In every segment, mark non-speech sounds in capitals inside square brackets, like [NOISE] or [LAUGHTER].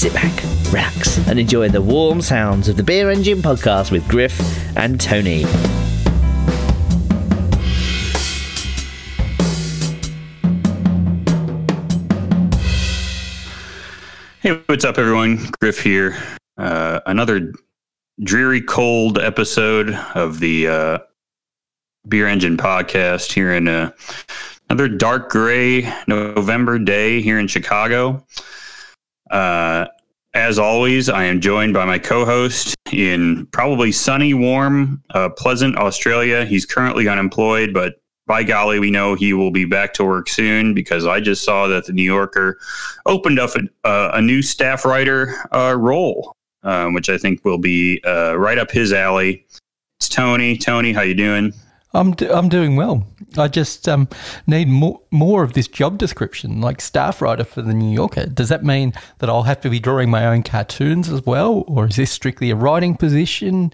sit back, relax, and enjoy the warm sounds of the Beer Engine podcast with Griff and Tony. Hey, what's up, everyone? Griff here. Uh, another dreary, cold episode of the uh, Beer Engine podcast here in uh, another dark gray November day here in Chicago. Uh, as always, I am joined by my co host in probably sunny, warm, uh, pleasant Australia. He's currently unemployed, but by golly, we know he will be back to work soon because I just saw that the New Yorker opened up a, uh, a new staff writer uh, role, um, which I think will be uh, right up his alley. It's Tony. Tony, how you doing? I'm do- I'm doing well. I just um, need more more of this job description, like staff writer for the New Yorker. Does that mean that I'll have to be drawing my own cartoons as well, or is this strictly a writing position?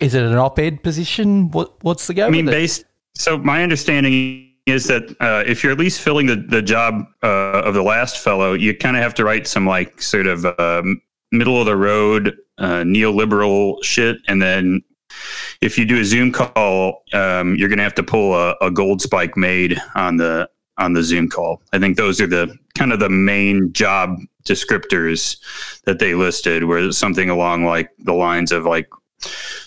Is it an op-ed position? What what's the go? I mean, based so my understanding is that uh, if you're at least filling the, the job uh, of the last fellow, you kind of have to write some like sort of um, middle of the road uh, neoliberal shit, and then if you do a Zoom call, um, you're going to have to pull a, a, gold spike made on the on the Zoom call. I think those are the kind of the main job descriptors that they listed, where something along like the lines of like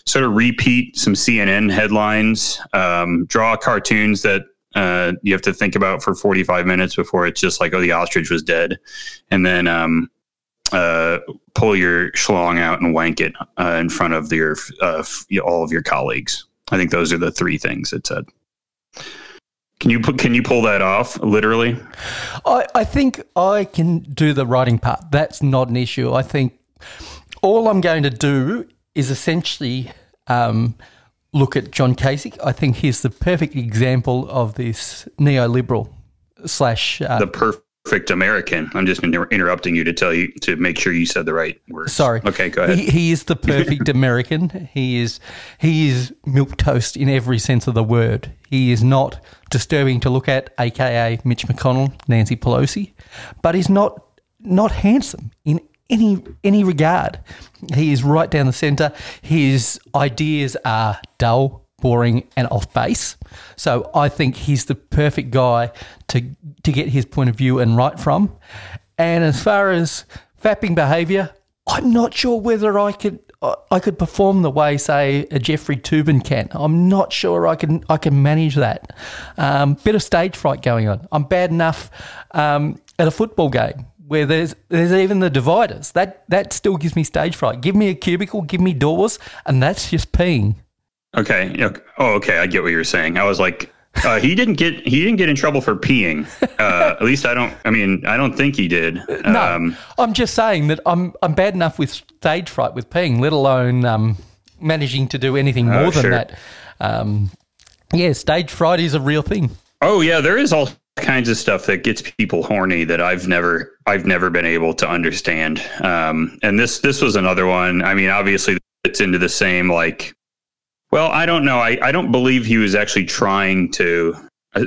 sort of repeat some CNN headlines, um, draw cartoons that uh, you have to think about for 45 minutes before it's just like, oh, the ostrich was dead. And then um, uh, pull your schlong out and wank it uh, in front of your uh, all of your colleagues. I think those are the three things it said. Can you put, can you pull that off literally? I, I think I can do the writing part. That's not an issue. I think all I'm going to do is essentially um, look at John Kasich. I think he's the perfect example of this neoliberal slash uh, the perfect American. I'm just inter- interrupting you to tell you to make sure you said the right word. Sorry. Okay, go ahead. He, he is the perfect American. He is he is milk toast in every sense of the word. He is not disturbing to look at, aka Mitch McConnell, Nancy Pelosi, but he's not not handsome in any any regard. He is right down the centre. His ideas are dull, boring, and off base. So I think he's the perfect guy to to get his point of view and write from. And as far as fapping behaviour, I'm not sure whether I could I could perform the way, say, a Jeffrey Toobin can. I'm not sure I can I can manage that. Um, bit of stage fright going on. I'm bad enough um, at a football game where there's there's even the dividers. That that still gives me stage fright. Give me a cubicle, give me doors, and that's just peeing. Okay. Oh, okay. I get what you're saying. I was like, uh, he didn't get he didn't get in trouble for peeing. Uh, [LAUGHS] at least I don't. I mean, I don't think he did. No, um, I'm just saying that I'm I'm bad enough with stage fright with peeing, let alone um, managing to do anything oh, more oh, than sure. that. Um, yeah, stage fright is a real thing. Oh yeah, there is all kinds of stuff that gets people horny that I've never I've never been able to understand. Um, and this this was another one. I mean, obviously it's into the same like. Well, I don't know. I, I don't believe he was actually trying to, uh,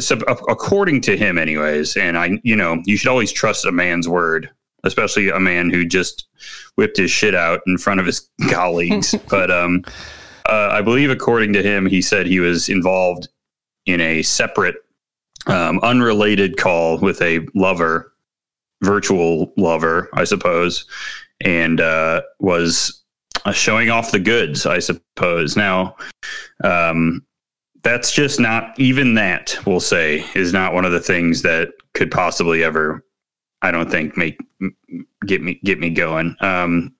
according to him, anyways. And I, you know, you should always trust a man's word, especially a man who just whipped his shit out in front of his [LAUGHS] colleagues. [LAUGHS] but um, uh, I believe, according to him, he said he was involved in a separate um, unrelated call with a lover, virtual lover, I suppose, and uh, was uh, showing off the goods, I suppose. Now, um, that's just not even that. We'll say is not one of the things that could possibly ever. I don't think make get me get me going. Um,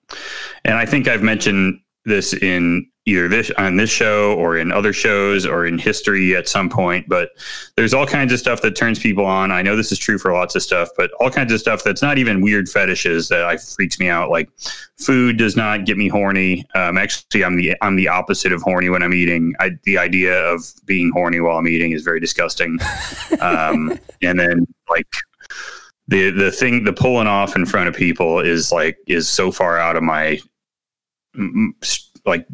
and I think I've mentioned this in either this on this show or in other shows or in history at some point. But there's all kinds of stuff that turns people on. I know this is true for lots of stuff, but all kinds of stuff that's not even weird fetishes that I freaks me out. Like food does not get me horny. Um, actually, I'm the I'm the opposite of horny when I'm eating. I, the idea of being horny while I'm eating is very disgusting. [LAUGHS] Um, and then like the the thing the pulling off in front of people is like is so far out of my like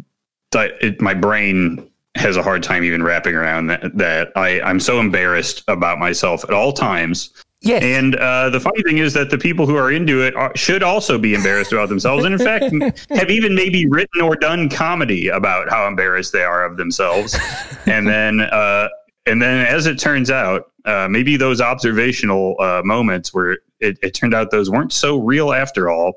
it, my brain has a hard time even wrapping around that, that I, I'm so embarrassed about myself at all times Yes. And uh, the funny thing is that the people who are into it are, should also be embarrassed about themselves, and in fact, [LAUGHS] have even maybe written or done comedy about how embarrassed they are of themselves. And then, uh, and then, as it turns out, uh, maybe those observational uh, moments where it, it turned out those weren't so real after all.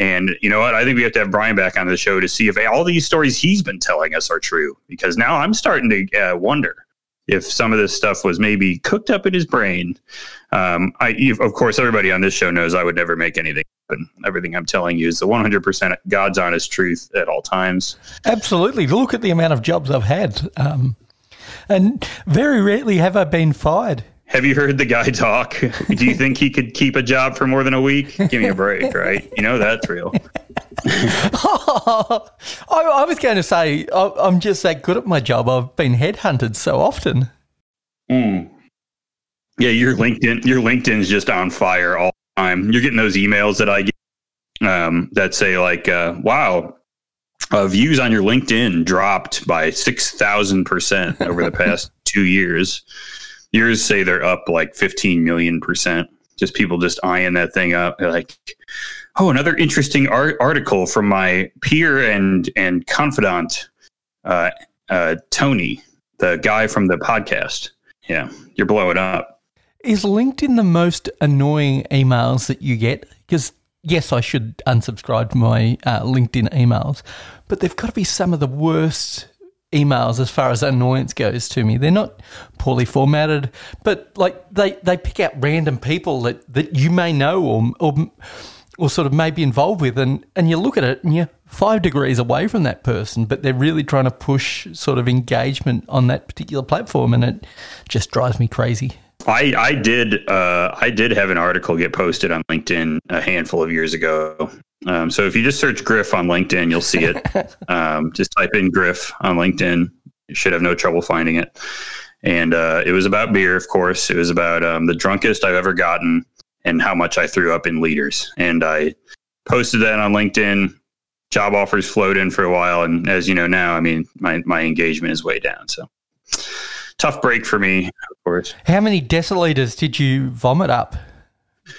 And you know what? I think we have to have Brian back on the show to see if all these stories he's been telling us are true. Because now I'm starting to uh, wonder if some of this stuff was maybe cooked up in his brain. Um, I, of course, everybody on this show knows I would never make anything happen. Everything I'm telling you is the 100% God's honest truth at all times. Absolutely. Look at the amount of jobs I've had. Um, and very rarely have I been fired. Have you heard the guy [LAUGHS] talk? Do you think he could keep a job for more than a week? Give me a break, [LAUGHS] right? You know that's real. [LAUGHS] I, I, was going to say I, am just that good at my job. I've been headhunted so often. Mm. Yeah, your LinkedIn, your LinkedIn's just on fire all the time. You're getting those emails that I get um, that say like, uh, "Wow, uh, views on your LinkedIn dropped by six thousand percent over the past two years." Yours say they're up like 15 million percent. Just people just eyeing that thing up. They're like, oh, another interesting art- article from my peer and and confidant, uh, uh, Tony, the guy from the podcast. Yeah, you're blowing up. Is LinkedIn the most annoying emails that you get? Because yes, I should unsubscribe to my uh, LinkedIn emails, but they've got to be some of the worst emails as far as annoyance goes to me. They're not poorly formatted, but like they, they pick out random people that, that you may know or, or or sort of may be involved with and, and you look at it and you're five degrees away from that person, but they're really trying to push sort of engagement on that particular platform and it just drives me crazy. I, I did uh, I did have an article get posted on LinkedIn a handful of years ago um, so if you just search Griff on LinkedIn, you'll see it. [LAUGHS] um, just type in Griff on LinkedIn. You should have no trouble finding it. And uh, it was about beer, of course. It was about um, the drunkest I've ever gotten and how much I threw up in liters. And I posted that on LinkedIn. Job offers flowed in for a while. And as you know now, I mean, my, my engagement is way down. So tough break for me, of course. How many deciliters did you vomit up?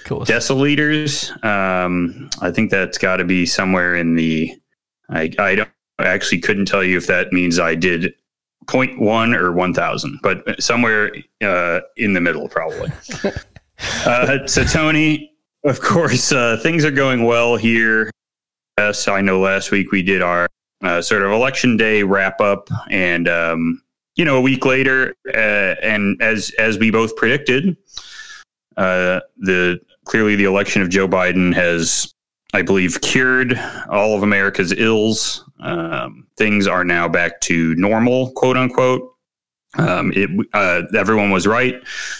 Course. Deciliters. Um, I think that's got to be somewhere in the. I I don't I actually couldn't tell you if that means I did 0.1 or 1,000, but somewhere uh, in the middle probably. [LAUGHS] uh, so Tony, of course, uh, things are going well here. Yes, I know last week we did our uh, sort of election day wrap up, and um, you know, a week later, uh, and as as we both predicted, uh, the clearly the election of Joe Biden has, I believe, cured all of America's ills. Um, things are now back to normal, quote unquote. Um, it, uh, everyone was right.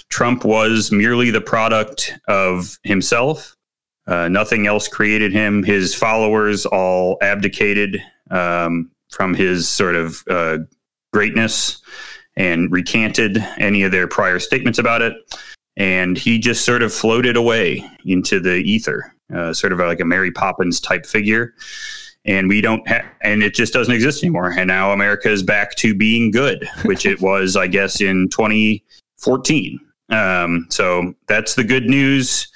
Trump was merely the product of himself. Uh, nothing else created him. His followers all abdicated um, from his sort of uh, greatness and recanted any of their prior statements about it and he just sort of floated away into the ether, uh, sort of like a Mary Poppins type figure. And we don't, ha- and it just doesn't exist anymore. And now America is back to being good, [LAUGHS] which it was, I guess, in 2014. Um, so that's the good news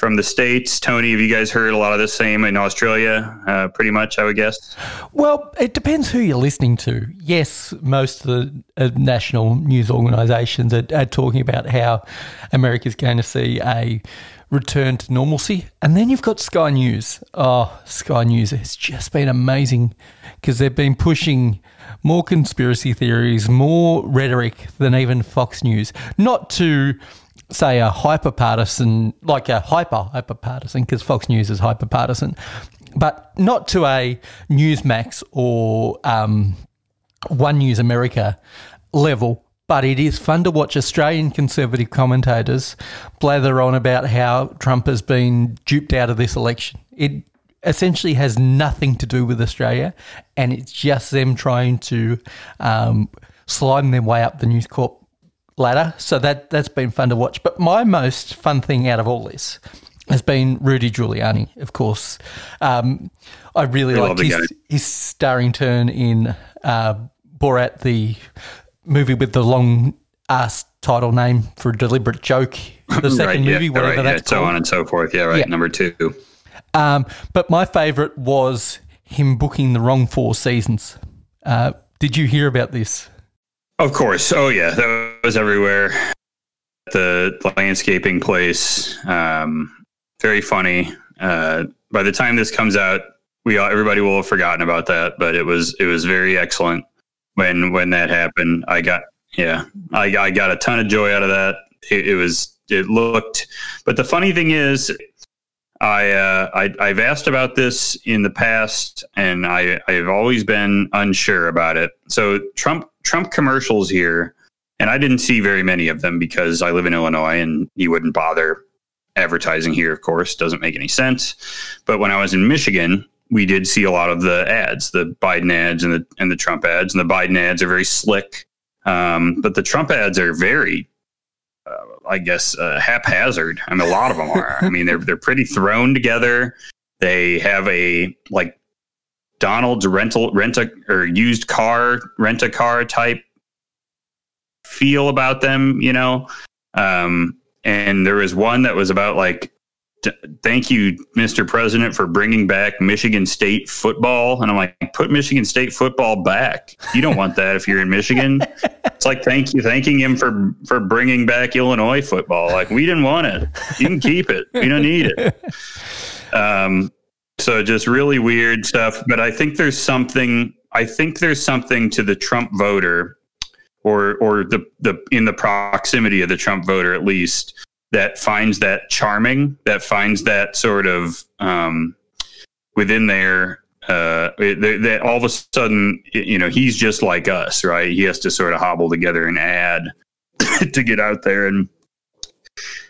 from the states. Tony, have you guys heard a lot of the same in Australia? Uh, pretty much, I would guess. Well, it depends who you're listening to. Yes, most of the uh, national news organisations are, are, talking about how America's going to see a return to normalcy, and then you've got Sky News. Oh, Sky News has just been amazing because they've been pushing more conspiracy theories, more rhetoric than even Fox News. Not to say a hyper partisan, like a hyper hyper partisan, because Fox News is hyper partisan, but not to a Newsmax or um, One News America level. But it is fun to watch Australian conservative commentators blather on about how Trump has been duped out of this election. It essentially has nothing to do with Australia, and it's just them trying to um, slide their way up the News Corp ladder. So that that's been fun to watch. But my most fun thing out of all this has been Rudy Giuliani, of course. Um, I really like his, his, starring turn in uh, Borat, the movie with the long ass title name for a deliberate joke. [CLEARS THROAT] the second right, movie, yeah, whatever right, that's yeah, called. so on and so forth. Yeah, right. Yeah. Number two. Um, but my favourite was him booking the wrong four seasons. Uh, did you hear about this? Of course. Oh yeah, that was everywhere. The landscaping place, um, very funny. Uh, by the time this comes out, we all, everybody will have forgotten about that. But it was it was very excellent when when that happened. I got yeah, I, I got a ton of joy out of that. It, it was it looked, but the funny thing is, I, uh, I I've asked about this in the past, and I I've always been unsure about it. So Trump Trump commercials here, and I didn't see very many of them because I live in Illinois, and you wouldn't bother advertising here. Of course, doesn't make any sense. But when I was in Michigan, we did see a lot of the ads, the Biden ads and the and the Trump ads, and the Biden ads are very slick, um, but the Trump ads are very uh, I guess uh, haphazard. I mean, a lot of them are. I mean, they're they're pretty thrown together. They have a like Donald's rental rent a or used car rent a car type feel about them, you know. Um, and there was one that was about like, "Thank you, Mr. President, for bringing back Michigan State football." And I'm like, "Put Michigan State football back. You don't want that if you're in Michigan." It's like thank you, thanking him for for bringing back Illinois football. Like we didn't want it. You can keep it. We don't need it. Um, so just really weird stuff. But I think there's something. I think there's something to the Trump voter, or or the the in the proximity of the Trump voter at least that finds that charming. That finds that sort of um, within there. uh, that, all of a sudden, you know, he's just like us, right? He has to sort of hobble together an ad [COUGHS] to get out there, and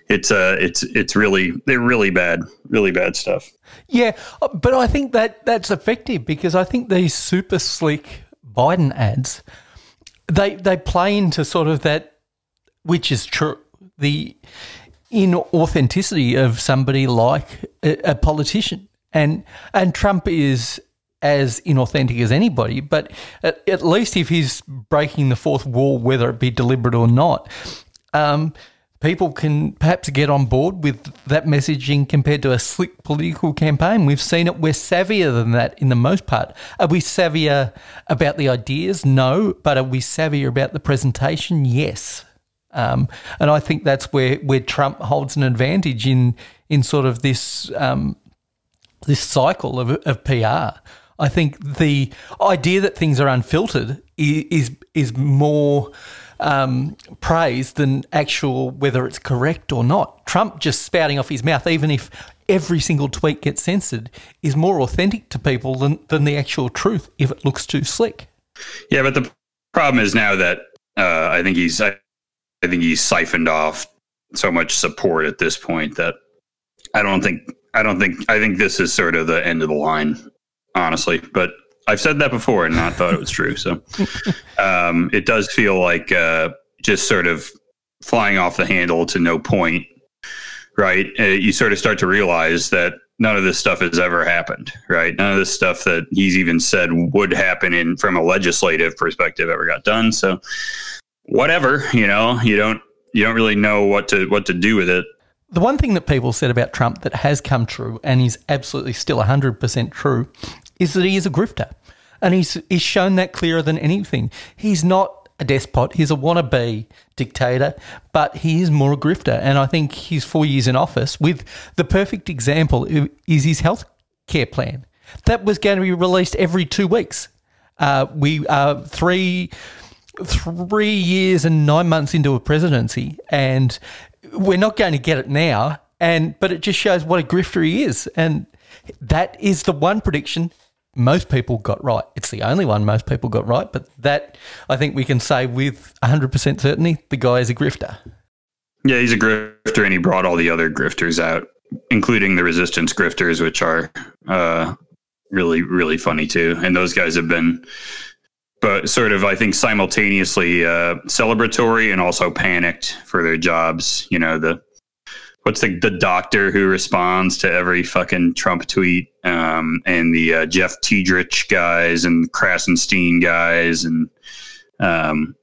it's uh, it's it's really they're really bad, really bad stuff. Yeah, uh, but I think that that's effective because I think these super slick Biden ads, they they play into sort of that, which is true, the inauthenticity of somebody like a, a politician, and and Trump is as inauthentic as anybody, but at, at least if he's breaking the fourth wall, whether it be deliberate or not, um, people can perhaps get on board with that messaging compared to a slick political campaign. We've seen it. We're savvier than that in the most part. Are we savvier about the ideas? No. But are we savvier about the presentation? Yes. Um, and I think that's where, where Trump holds an advantage in in sort of this um, this cycle of, of PR. I think the idea that things are unfiltered i- is is more um, praise than actual whether it's correct or not. Trump just spouting off his mouth, even if every single tweet gets censored, is more authentic to people than, than the actual truth if it looks too slick. Yeah, but the problem is now that uh, I think he's I, I think he's siphoned off so much support at this point that I don't think I don't think I think this is sort of the end of the line, honestly. But I've said that before and not thought it was true. So [LAUGHS] um, it does feel like uh, just sort of flying off the handle to no point, right? Uh, you sort of start to realize that none of this stuff has ever happened, right? None of this stuff that he's even said would happen in from a legislative perspective ever got done. So whatever, you know, you don't you don't really know what to what to do with it. The one thing that people said about Trump that has come true and is absolutely still 100% true is that he is a grifter. And he's, he's shown that clearer than anything. He's not a despot, he's a wannabe dictator, but he is more a grifter. And I think his four years in office, with the perfect example, is his health care plan. That was going to be released every two weeks. Uh, we are three three years and nine months into a presidency, and we're not going to get it now. And but it just shows what a grifter he is, and that is the one prediction most people got right. It's the only one most people got right, but that I think we can say with hundred percent certainty, the guy is a grifter. Yeah, he's a grifter, and he brought all the other grifters out, including the resistance grifters, which are uh, really really funny too. And those guys have been but sort of I think simultaneously uh, celebratory and also panicked for their jobs. You know the what's the the doctor who responds to every fucking Trump tweet, um, and the uh, Jeff Tiedrich guys and Krassenstein guys, and um,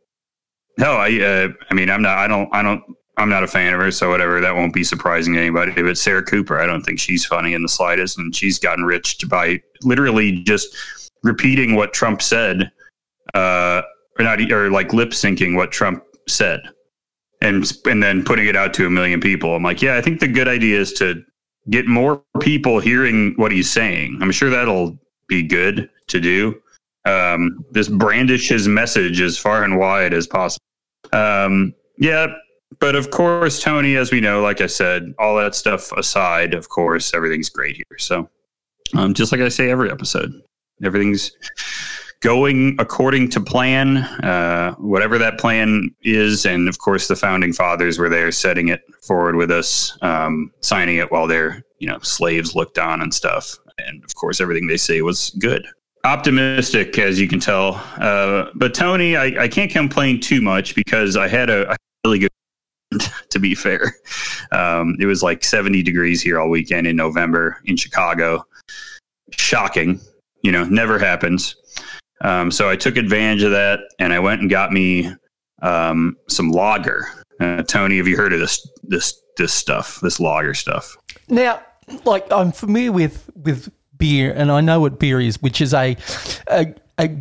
no, I uh, I mean I'm not I don't I don't I'm not a fan of her, so whatever. That won't be surprising to anybody. But Sarah Cooper, I don't think she's funny in the slightest, and she's gotten rich by literally just repeating what Trump said, uh, or not, or like lip syncing what Trump said, and and then putting it out to a million people. I'm like, yeah, I think the good idea is to get more people hearing what he's saying. I'm sure that'll be good to do. Um, just brandish his message as far and wide as possible. Um, yeah, but of course, Tony, as we know, like I said, all that stuff aside, of course, everything's great here. So, um, just like I say every episode, everything's going according to plan, uh, whatever that plan is. And of course, the founding fathers were there setting it forward with us, um, signing it while their you know slaves looked on and stuff. And of course, everything they say was good. Optimistic, as you can tell. Uh, but Tony, I, I, can't complain too much because I had a, really good [LAUGHS] to be fair. Um, it was like 70 degrees here all weekend in November in Chicago. Shocking. You know, never happens. Um, so I took advantage of that and I went and got me um, some lager. Uh, Tony, have you heard of this this this stuff, this lager stuff? Now, like I'm familiar with with beer, and I know what beer is, which is a a, a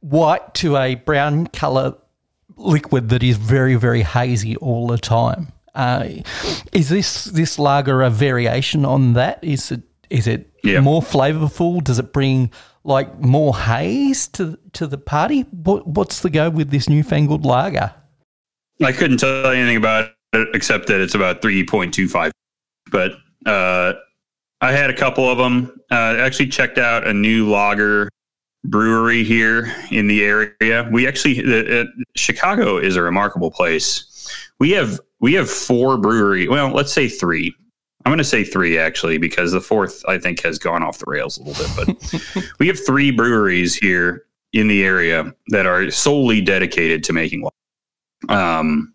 white to a brown color liquid that is very, very hazy all the time. Uh, is this this lager a variation on that? Is it is it yeah. more flavorful? Does it bring like more haze to to the party? What, what's the go with this newfangled lager? I couldn't tell you anything about it except that it's about three point two five. But uh, I had a couple of them. Uh, actually, checked out a new lager brewery here in the area. We actually uh, Chicago is a remarkable place. We have we have four brewery. Well, let's say three. I'm going to say three actually because the fourth I think has gone off the rails a little bit. But [LAUGHS] we have three breweries here in the area that are solely dedicated to making wine. Um,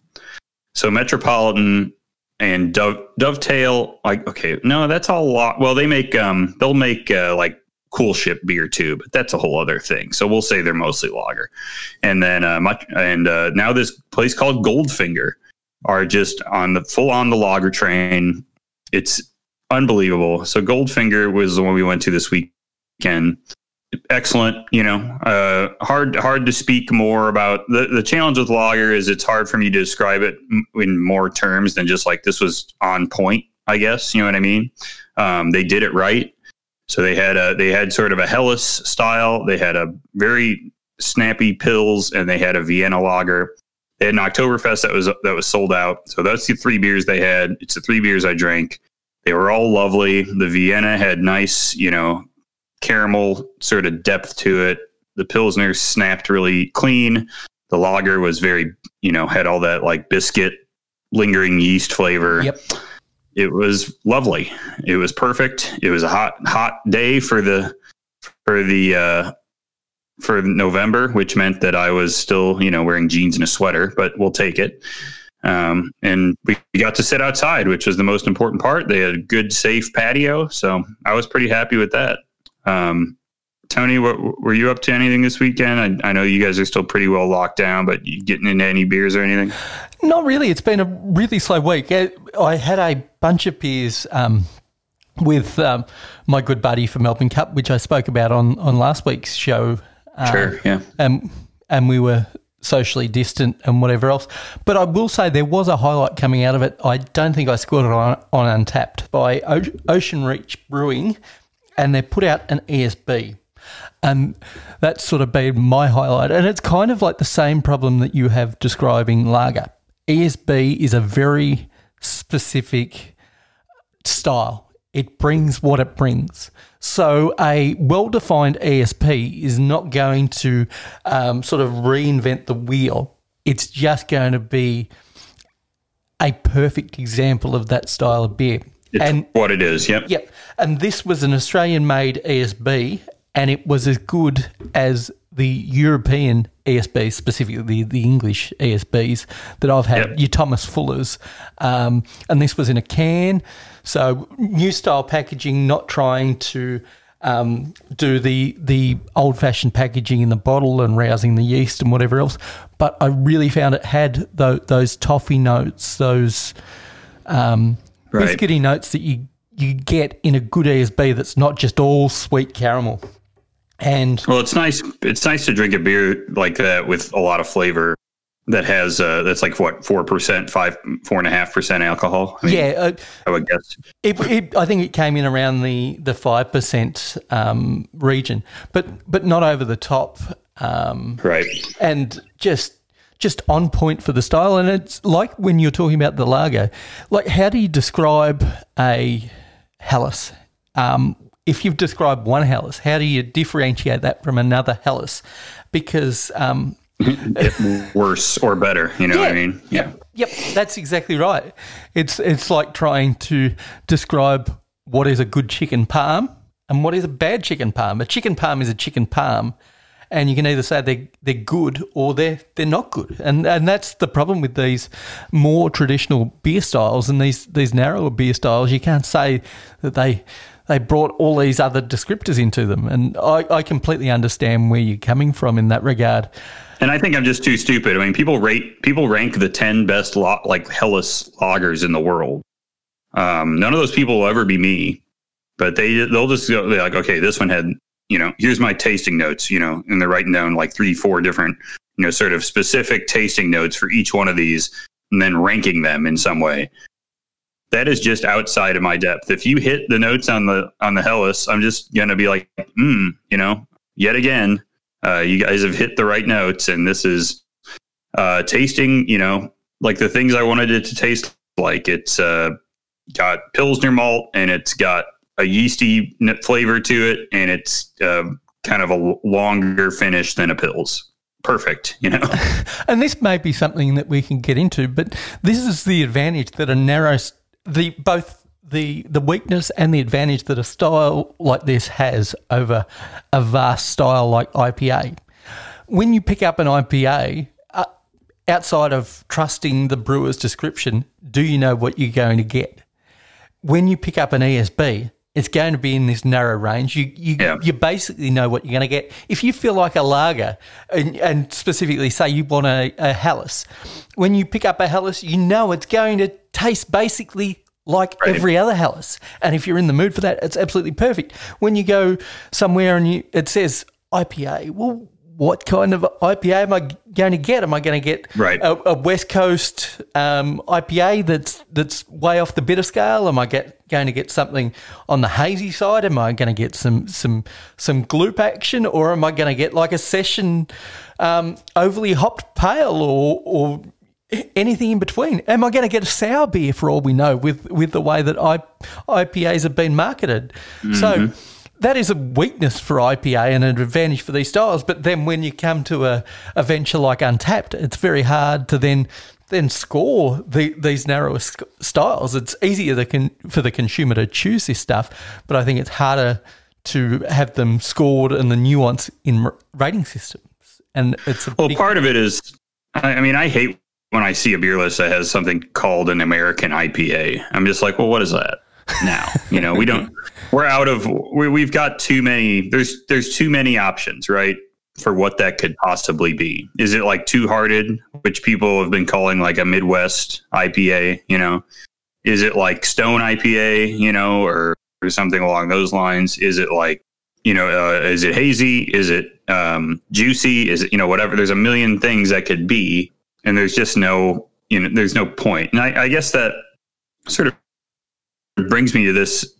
so Metropolitan and Dove, Dovetail, like okay, no, that's all lot. Well, they make um, they'll make uh, like coolship beer too, but that's a whole other thing. So we'll say they're mostly lager. And then uh, much, and uh, now this place called Goldfinger are just on the full on the lager train. It's unbelievable. So Goldfinger was the one we went to this weekend. Excellent, you know. Uh, hard hard to speak more about the the challenge with lager is it's hard for me to describe it in more terms than just like this was on point. I guess you know what I mean. Um, they did it right so they had a they had sort of a Helles style. They had a very snappy pills, and they had a Vienna lager. They had an Oktoberfest that was that was sold out. So that's the three beers they had. It's the three beers I drank. They were all lovely. The Vienna had nice, you know, caramel sort of depth to it. The Pilsner snapped really clean. The lager was very, you know, had all that like biscuit lingering yeast flavor. Yep it was lovely. It was perfect. It was a hot hot day for the for the uh, for November, which meant that I was still you know wearing jeans and a sweater, but we'll take it. Um, and we got to sit outside, which was the most important part. They had a good, safe patio, so I was pretty happy with that. Um, Tony, what, were you up to anything this weekend? I, I, know you guys are still pretty well locked down, but you getting into any beers or anything? Not really. It's been a really slow week. I had a bunch of beers um, with um, my good buddy for Melbourne Cup, which I spoke about on, on last week's show. Uh, sure, yeah. And, and we were socially distant and whatever else. But I will say there was a highlight coming out of it. I don't think I scored it on, on Untappd by o- Ocean Reach Brewing, and they put out an ESB. And that's sort of been my highlight. And it's kind of like the same problem that you have describing lager. ESB is a very specific style. It brings what it brings. So a well-defined ESB is not going to um, sort of reinvent the wheel. It's just going to be a perfect example of that style of beer. It's and what it is. Yep. Yep. And this was an Australian-made ESB, and it was as good as the European ESB, specifically the, the English ESBs that I've had, yep. your Thomas Fuller's. Um, and this was in a can. So, new style packaging, not trying to um, do the the old fashioned packaging in the bottle and rousing the yeast and whatever else. But I really found it had those, those toffee notes, those um, Right. biscuity notes that you you get in a good ESB that's not just all sweet caramel. And Well, it's nice. It's nice to drink a beer like that with a lot of flavor that has uh, that's like what four percent, five, four and a half percent alcohol. I mean, yeah, uh, I would guess. It, it, I think it came in around the the five percent um, region, but but not over the top, um, Right. and just just on point for the style. And it's like when you're talking about the lager, like how do you describe a Helles? Um, if you've described one Helles, how do you differentiate that from another Helles? Because um, [LAUGHS] Worse or better. You know what I mean? Yeah. Yep, that's exactly right. It's it's like trying to describe what is a good chicken palm and what is a bad chicken palm. A chicken palm is a chicken palm, and you can either say they they're good or they're they're not good. And and that's the problem with these more traditional beer styles and these these narrower beer styles. You can't say that they they brought all these other descriptors into them. And I, I completely understand where you're coming from in that regard. And I think I'm just too stupid. I mean, people rate people rank the ten best lo- like Helles lagers in the world. Um, none of those people will ever be me, but they they'll just go they're like, okay, this one had you know, here's my tasting notes, you know, and they're writing down like three, four different, you know, sort of specific tasting notes for each one of these, and then ranking them in some way. That is just outside of my depth. If you hit the notes on the on the Helles, I'm just gonna be like, hmm, you know, yet again, uh, you guys have hit the right notes, and this is uh, tasting. You know, like the things I wanted it to taste like. It's uh, got pilsner malt, and it's got a yeasty flavor to it, and it's uh, kind of a longer finish than a pills. Perfect, you know. [LAUGHS] And this may be something that we can get into, but this is the advantage that a narrow the both the the weakness and the advantage that a style like this has over a vast style like IPA. When you pick up an IPA, uh, outside of trusting the brewer's description, do you know what you're going to get? When you pick up an ESB, it's going to be in this narrow range. You you, Yeah. you basically know what you're going to get. If you feel like a lager, and, and specifically say you want a, a Helles, when you pick up a Helles, you know it's going to taste basically like Right. every other Helles. And if you're in the mood for that, it's absolutely perfect. When you go somewhere and you it says IPA, well, what kind of IPA am I going to get? Am I going to get Right. a, a West Coast um, IPA that's that's way off the bitter scale? Am I get going to get something on the hazy side? Am I going to get some some some gloop action, or am I going to get like a session um, overly hopped pale, or or anything in between? Am I going to get a sour beer for all we know with with the way that I, IPAs have been marketed? So mm-hmm. that is a weakness for IPA and an advantage for these styles. But then when you come to a, a venture like Untappd, it's very hard to then then score the, these narrower styles. It's easier the con- for the consumer to choose this stuff, but I think it's harder to have them scored and the nuance in r- rating systems. And it's a Well, part of it is, I mean, I hate when I see a beer list that has something called an American IPA. I'm just like, well, what is that? Now, [LAUGHS] you know, we don't. We're out of. We, we've got too many. There's there's too many options, right? For what that could possibly be. Is it like Two Hearted, which people have been calling like a Midwest IPA? You know, is it like Stone IPA? You know, or or something along those lines? Is it like you know, uh, is it hazy? Is it um, juicy? Is it, you know, whatever? There's a million things that could be, and there's just no, you know, there's no point. And I, I guess that sort of brings me to this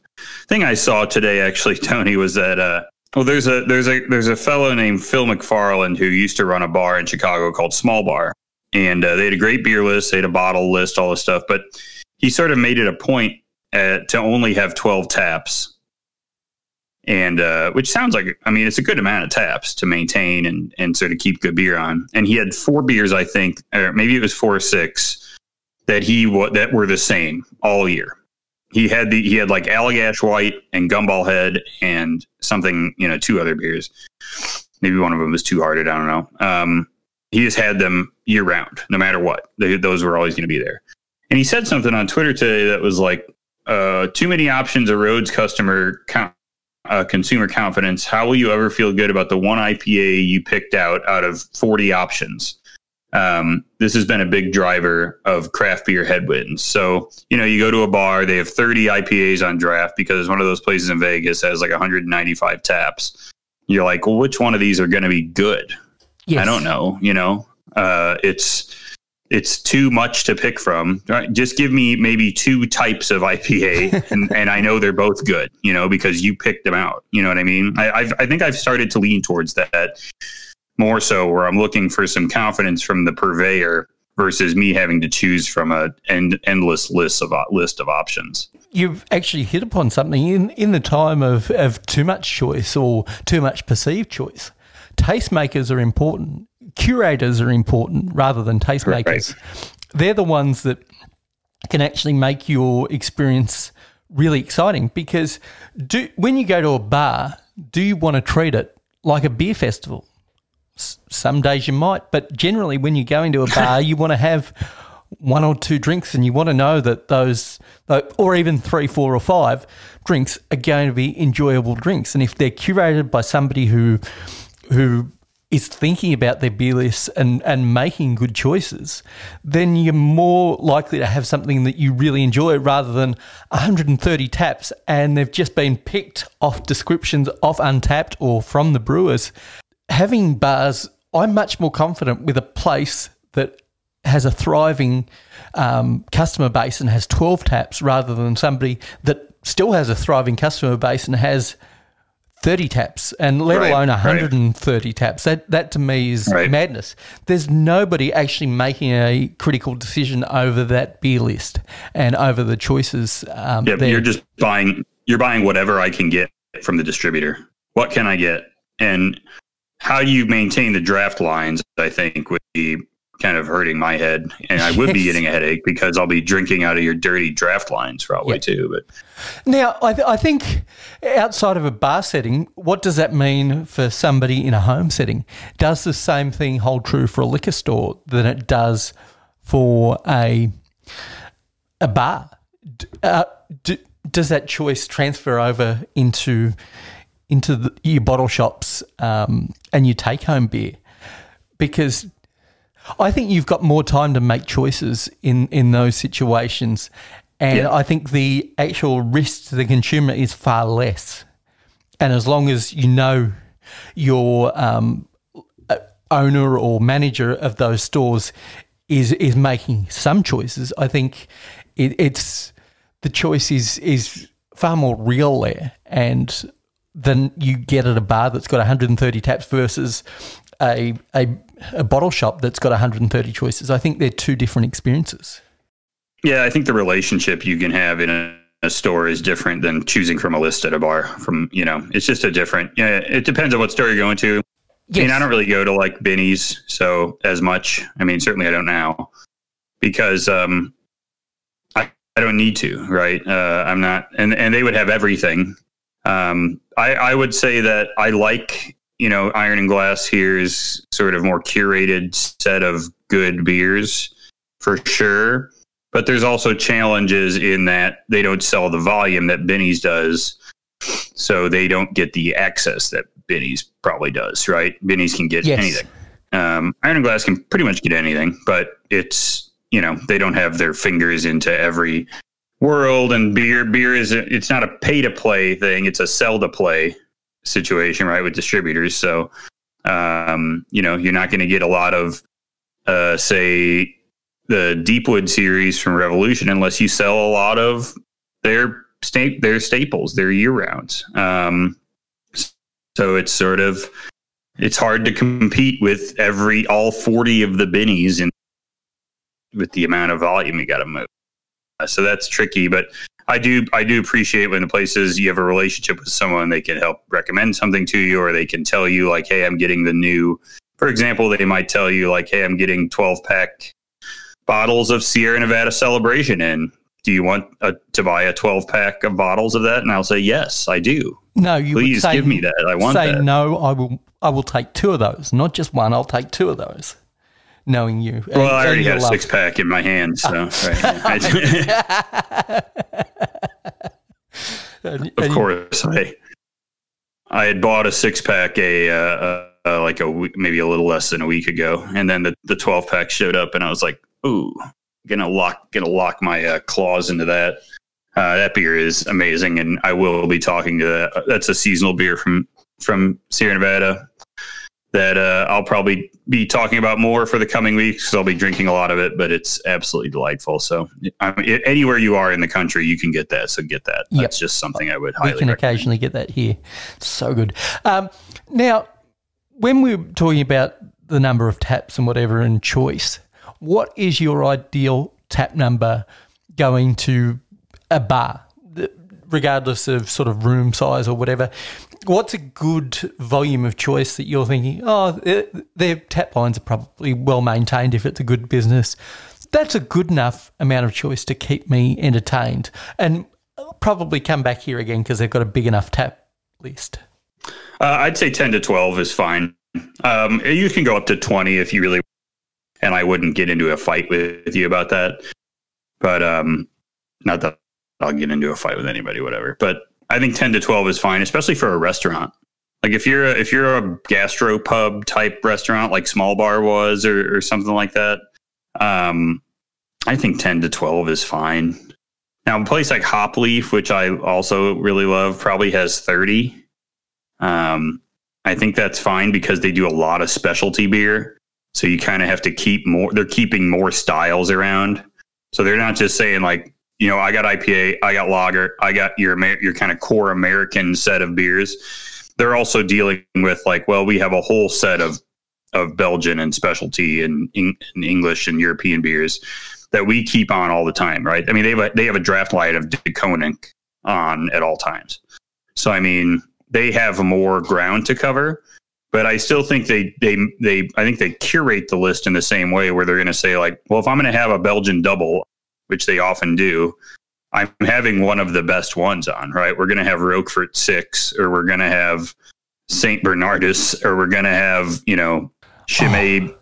thing I saw today. Actually, [LAUGHS] Tony was that. Uh, well, there's a there's a there's a fellow named Phil McFarland who used to run a bar in Chicago called Small Bar, and uh, they had a great beer list, they had a bottle list, all this stuff. But he sort of made it a point uh, to only have 12 taps and uh, which sounds like I mean it's a good amount of taps to maintain and and sort of keep good beer on. And he had four beers, I think, or maybe it was four or six that he that were the same all year. He had the he had like Allagash White and Gumball Head and something you know two other beers. Maybe one of them was Two Hearted. I don't know. Um, he just had them year round, no matter what. They, those were always going to be there. And he said something on Twitter today that was like, uh, "Too many options a Rhodes customer count uh, consumer confidence, how will you ever feel good about the one IPA you picked out out of 40 options? Um, this has been a big driver of craft beer headwinds. So, you know, you go to a bar, they have 30 IPAs on draft because one of those places in Vegas has like 195 taps. You're like, well, which one of these are going to be good? Yes. I don't know. You know, uh, it's it's too much to pick from. Right? Just give me maybe two types of IPA, [LAUGHS] and, and I know they're both good. You know, because you picked them out. You know what I mean? I I've, I think I've started to lean towards that more so, where I'm looking for some confidence from the purveyor versus me having to choose from a end, endless list of list of options. You've actually hit upon something in in the time of of too much choice or too much perceived choice. Tastemakers are important curators are important rather than tastemakers. Right. They're the ones that can actually make your experience really exciting because do when you go to a bar, do you want to treat it like a beer festival? S- some days you might, but generally when you're going to a bar, you want to have one or two drinks and you want to know that those or even three, four or five drinks are going to be enjoyable drinks. And if they're curated by somebody who who is thinking about their beer lists and, and making good choices, then you're more likely to have something that you really enjoy rather than 130 taps and they've just been picked off descriptions of Untappd or from the brewers. Having bars, I'm much more confident with a place that has a thriving um, customer base and has 12 taps rather than somebody that still has a thriving customer base and has 30 taps and let right, alone 130 right. taps. That that to me is right. madness. There's nobody actually making a critical decision over that beer list and over the choices. Um, yeah, you're just buying. You're buying whatever I can get from the distributor. What can I get? And how you maintain the draft lines, I think, would be kind of hurting my head, and I would yes. be getting a headache because I'll be drinking out of your dirty draft lines probably too. But now, I, th- I, think outside of a bar setting, what does that mean for somebody in a home setting? Does the same thing hold true for a liquor store than it does for a a bar? Uh, do, does that choice transfer over into into the, your bottle shops um, and your take home beer? Because I think you've got more time to make choices in, in those situations. And yeah. I think the actual risk to the consumer is far less. And as long as you know your um, owner or manager of those stores is is making some choices, I think it, it's the choice is is far more real there, and than you get at a bar that's got 130 taps versus a a a bottle shop that's got 130 choices. I think they're two different experiences. Yeah, I think the relationship you can have in a, a store is different than choosing from a list at a bar. From you know, it's just a different. Yeah, it depends on what store you're going to. Yes. I mean, I don't really go to like Binny's so as much. I mean, certainly I don't now because um, I I don't need to. Right? Uh, I'm not, and and they would have everything. Um, I I would say that I like you know, Iron and Glass here is sort of more curated set of good beers for sure. But there's also challenges in that they don't sell the volume that Binny's does. So they don't get the access that Binny's probably does, right? Binny's can get yes. anything. Um, Iron and Glass can pretty much get anything, but it's, you know, they don't have their fingers into every world and beer. Beer is, it's not a pay to play thing, it's a sell to play situation, right, with distributors. So, um, you know, you're not going to get a lot of, uh, say, the Deepwood series from Revolution unless you sell a lot of their sta- their staples, their year rounds. Um, so it's sort of it's hard to compete with every all 40 of the Binny's and with the amount of volume you got to move. Uh, so that's tricky, but I do I do appreciate when the places you have a relationship with someone they can help recommend something to you or they can tell you like hey I'm getting the new for example they might tell you like hey I'm getting 12 pack bottles of Sierra Nevada Celebration in. Do you want a, to buy a 12 pack of bottles of that? And I'll say yes I do. No you please say, give me that. I want say that. no I will I will take two of those. Not just one I'll take two of those knowing you. Well, and, I already have a six pack in my hand, so right. [LAUGHS] and, of course, I I had bought a six pack a, uh, uh, like a week, maybe a little less than a week ago, and then the the twelve pack showed up, and I was like, ooh, gonna lock gonna lock my uh, claws into that. Uh, that beer is amazing, and I will be talking to that. That's a seasonal beer from from Sierra Nevada that uh, I'll probably be talking about more for the coming weeks I'll be drinking a lot of it. But it's absolutely delightful. So I mean, anywhere you are in the country, you can get that. So get that. Yep. That's just something I would. highly. We can recommend. occasionally get that here. So good. Um, now, when we're talking about the number of taps and whatever and choice, what is your ideal tap number going to a bar, regardless of sort of room size or whatever? What's a good volume of choice that you're thinking, oh, their, tap lines are probably well maintained if it's a good business? That's a good enough amount of choice to keep me entertained. And I'll probably come back here again because they've got a big enough tap list. Uh, I'd say 10 to 12 is fine. Um, you can go up to 20 if you really, and I wouldn't get into a fight with you about that. But um, not that I'll get into a fight with anybody, whatever. But I think 10 to 12 is fine, especially for a restaurant. Like if you're a, if you're a gastro pub type restaurant, like Small Bar was, or, or something like that, um, I think 10 to 12 is fine. Now, a place like Hop Leaf, which I also really love, probably has 30. Um, I think that's fine because they do a lot of specialty beer. So you kind of have to keep more, they're keeping more styles around. So they're not just saying like, you know, I got IPA, I got lager, I got your your kind of core American set of beers. They're also dealing with like, well, we have a whole set of of Belgian and specialty and, and English and European beers that we keep on all the time, right? I mean, they have a, they have a draft line of De on at all times. So I mean, they have more ground to cover, but I still think they they they I think they curate the list in the same way where they're going to say like, well, if I'm going to have a Belgian double, which they often do, I'm having one of the best ones on, right? We're going to have Rochefort six, or we're going to have Saint Bernardus, or we're going to have you know Chimay,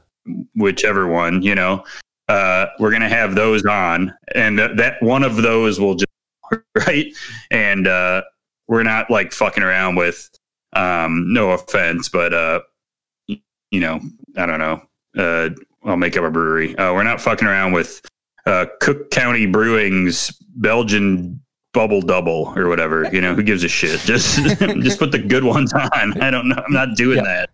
whichever one, you know. Uh, we're going to have those on, and th- that one of those will just [LAUGHS] right, and uh, we're not like fucking around with. Um, no offense, but uh, you know, I don't know. Uh, I'll make up a brewery. Uh, we're not fucking around with uh, Cook County Brewing's Belgian bubble double or whatever. You know, who gives a shit? Just [LAUGHS] just put the good ones on. I don't know. I'm not doing Yeah. that.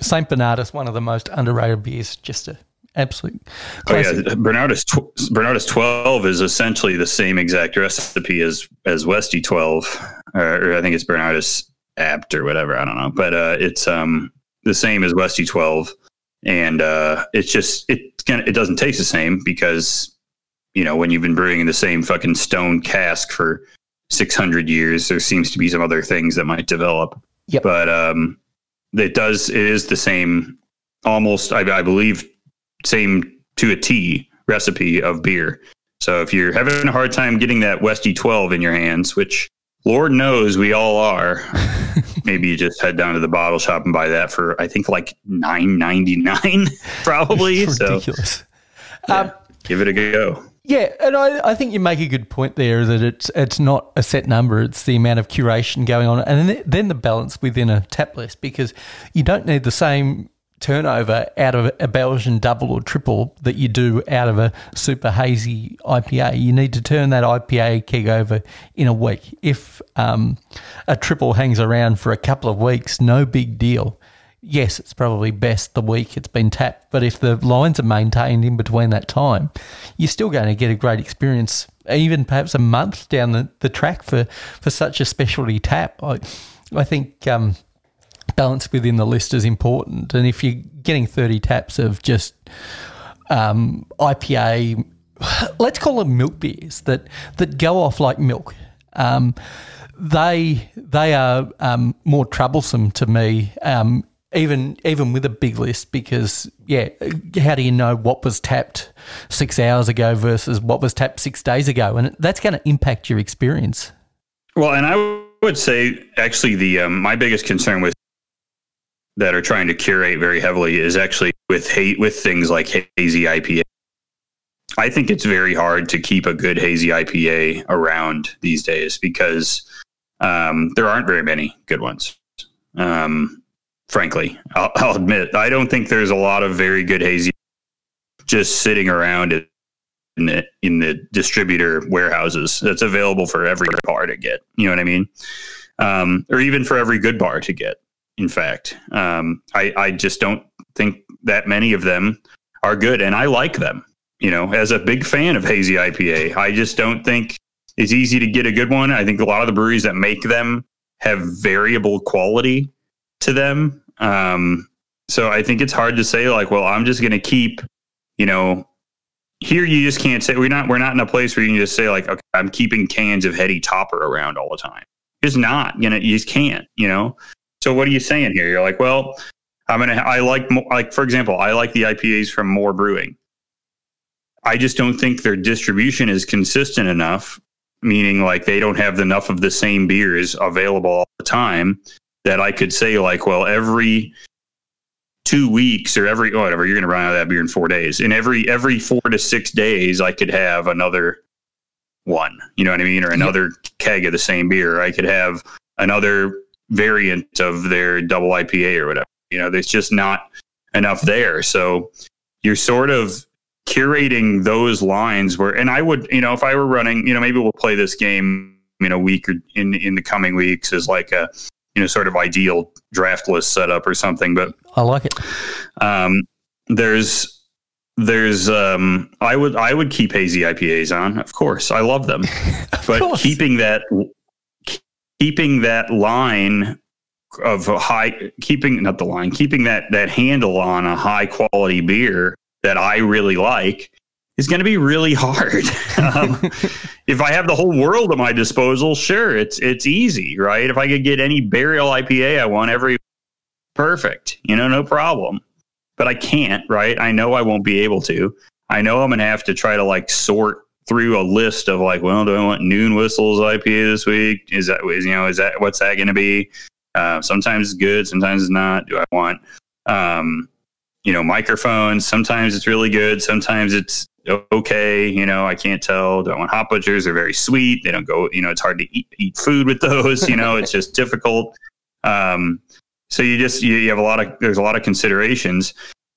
Saint Bernardus, one of the most underrated beers, just a absolute Oh yeah. Bernardus tw- Bernardus twelve is essentially the same exact recipe as as Westy twelve, or, or I think it's Bernardus Abt or whatever. I don't know, but uh, it's um the same as Westy twelve, and uh, it's just it's gonna it doesn't taste the same because you know when you've been brewing in the same fucking stone cask for six hundred years, there seems to be some other things that might develop. Yep. But um, it does it is the same almost I, I believe same to a T recipe of beer. So if you're having a hard time getting that Westy 12 in your hands, which Lord knows we all are, [LAUGHS] maybe you just head down to the bottle shop and buy that for I think like nine ninety nine, [LAUGHS] probably. so ridiculous. give it a go. Yeah, and I, I think you make a good point there that it's it's not a set number; it's the amount of curation going on, and then, the balance within a tap list because you don't need the same turnover out of a Belgian double or triple that you do out of a super hazy IPA. You need to turn that IPA keg over in a week. If um, a triple hangs around for a couple of weeks, no big deal yes, it's probably best the week it's been tapped, but if the lines are maintained in between that time, you're still going to get a great experience, even perhaps a month down the, the track for, for such a specialty tap. I, I think um, balance within the list is important. And if you're getting 30 taps of just um, IPA, let's call them milk beers that, that go off like milk. Um, they they are um, more troublesome to me, um, even even with a big list, because yeah, how do you know what was tapped six hours ago versus what was tapped six days ago, and that's going to impact your experience. Well, and I would say actually the um, my biggest concern with that are trying to curate very heavily is actually with hate with things like hazy IPA. I think it's very hard to keep a good hazy IPA around these days because um, there aren't very many good ones. Um, frankly, I'll, [LAUGHS] I'll, admit I don't think there's a lot of very good hazy just sitting around in the in the distributor warehouses that's available for every bar to get. You know what I mean? Um, or even for every good bar to get. In fact, um, I, I just don't think that many of them are good, and I like them. You know, as a big fan of hazy IPA, I just don't think it's easy to get a good one. I think a lot of the breweries that make them have variable quality to them. Um, so I think it's hard to say like, well, I'm just going to keep, you know, here you just can't say we're not we're not in a place where you can just say like, okay, I'm keeping cans of Heady Topper around all the time. It's not, you know, you just can't, you know. So what are you saying here? You're like, well, I'm gonna. I like like for example, I like the IPAs from More Brewing. I just don't think their distribution is consistent enough meaning like they don't have enough of the same beers available all the time that I could say like, well, every two weeks or every whatever you're going to run out of that beer in four days, and every every four to six days I could have another one. You know what I mean, or another keg of the same beer. I could have another variant of their double IPA or whatever. You know, there's just not enough there. So you're sort of curating those lines where, and I would, you know, if I were running, you know, maybe we'll play this game in a week or in in the coming weeks as like a, you know, sort of ideal draft list setup or something. But I like it. Um, there's there's um I would I would keep hazy IPAs on, of course. I love them. [LAUGHS] but course. keeping that keeping that line of high keeping not the line, keeping that that handle on a high quality beer that I really like is going to be really hard. um, [LAUGHS] if I have the whole world at my disposal, sure, it's it's easy, right? If I could get any Burial IPA I want every perfect, you know, no problem. But I can't, right? I know I won't be able to. I know I'm going to have to try to like sort through a list of like, well, do I want Noon Whistle's IPA this week? Is that you know, is that what's that going to be? Uh, sometimes it's good, sometimes it's not. Do I want um, you know, Mikerphone's. Sometimes it's really good. Sometimes it's okay. You know, I can't tell. Don't want Hop Butcher's. They're very sweet. They don't go, you know, it's hard to eat, eat food with [LAUGHS] those. You know, it's just difficult. Um, so you just, you, you have a lot of, there's a lot of considerations.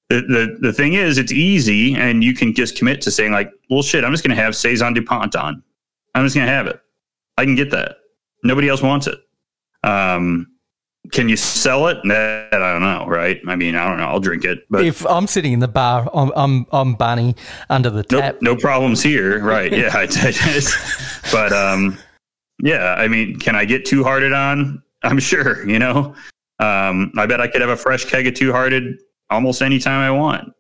The, the, the thing is, it's easy and you can just commit to saying like, well, shit, I'm just going to have Saison DuPont on. I'm just going to have it. I can get that. Nobody else wants it. Um, can you sell it? That I don't know, right? I mean, I don't know. I'll drink it, but if I'm sitting in the bar, I'm I'm, I'm Barney under the tap. No, no problems here, right? [LAUGHS] Yeah, I, I [LAUGHS] but um, yeah. I mean, can I get two hearted on? I'm sure. You know, um, I bet I could have a fresh keg of two hearted almost anytime I want.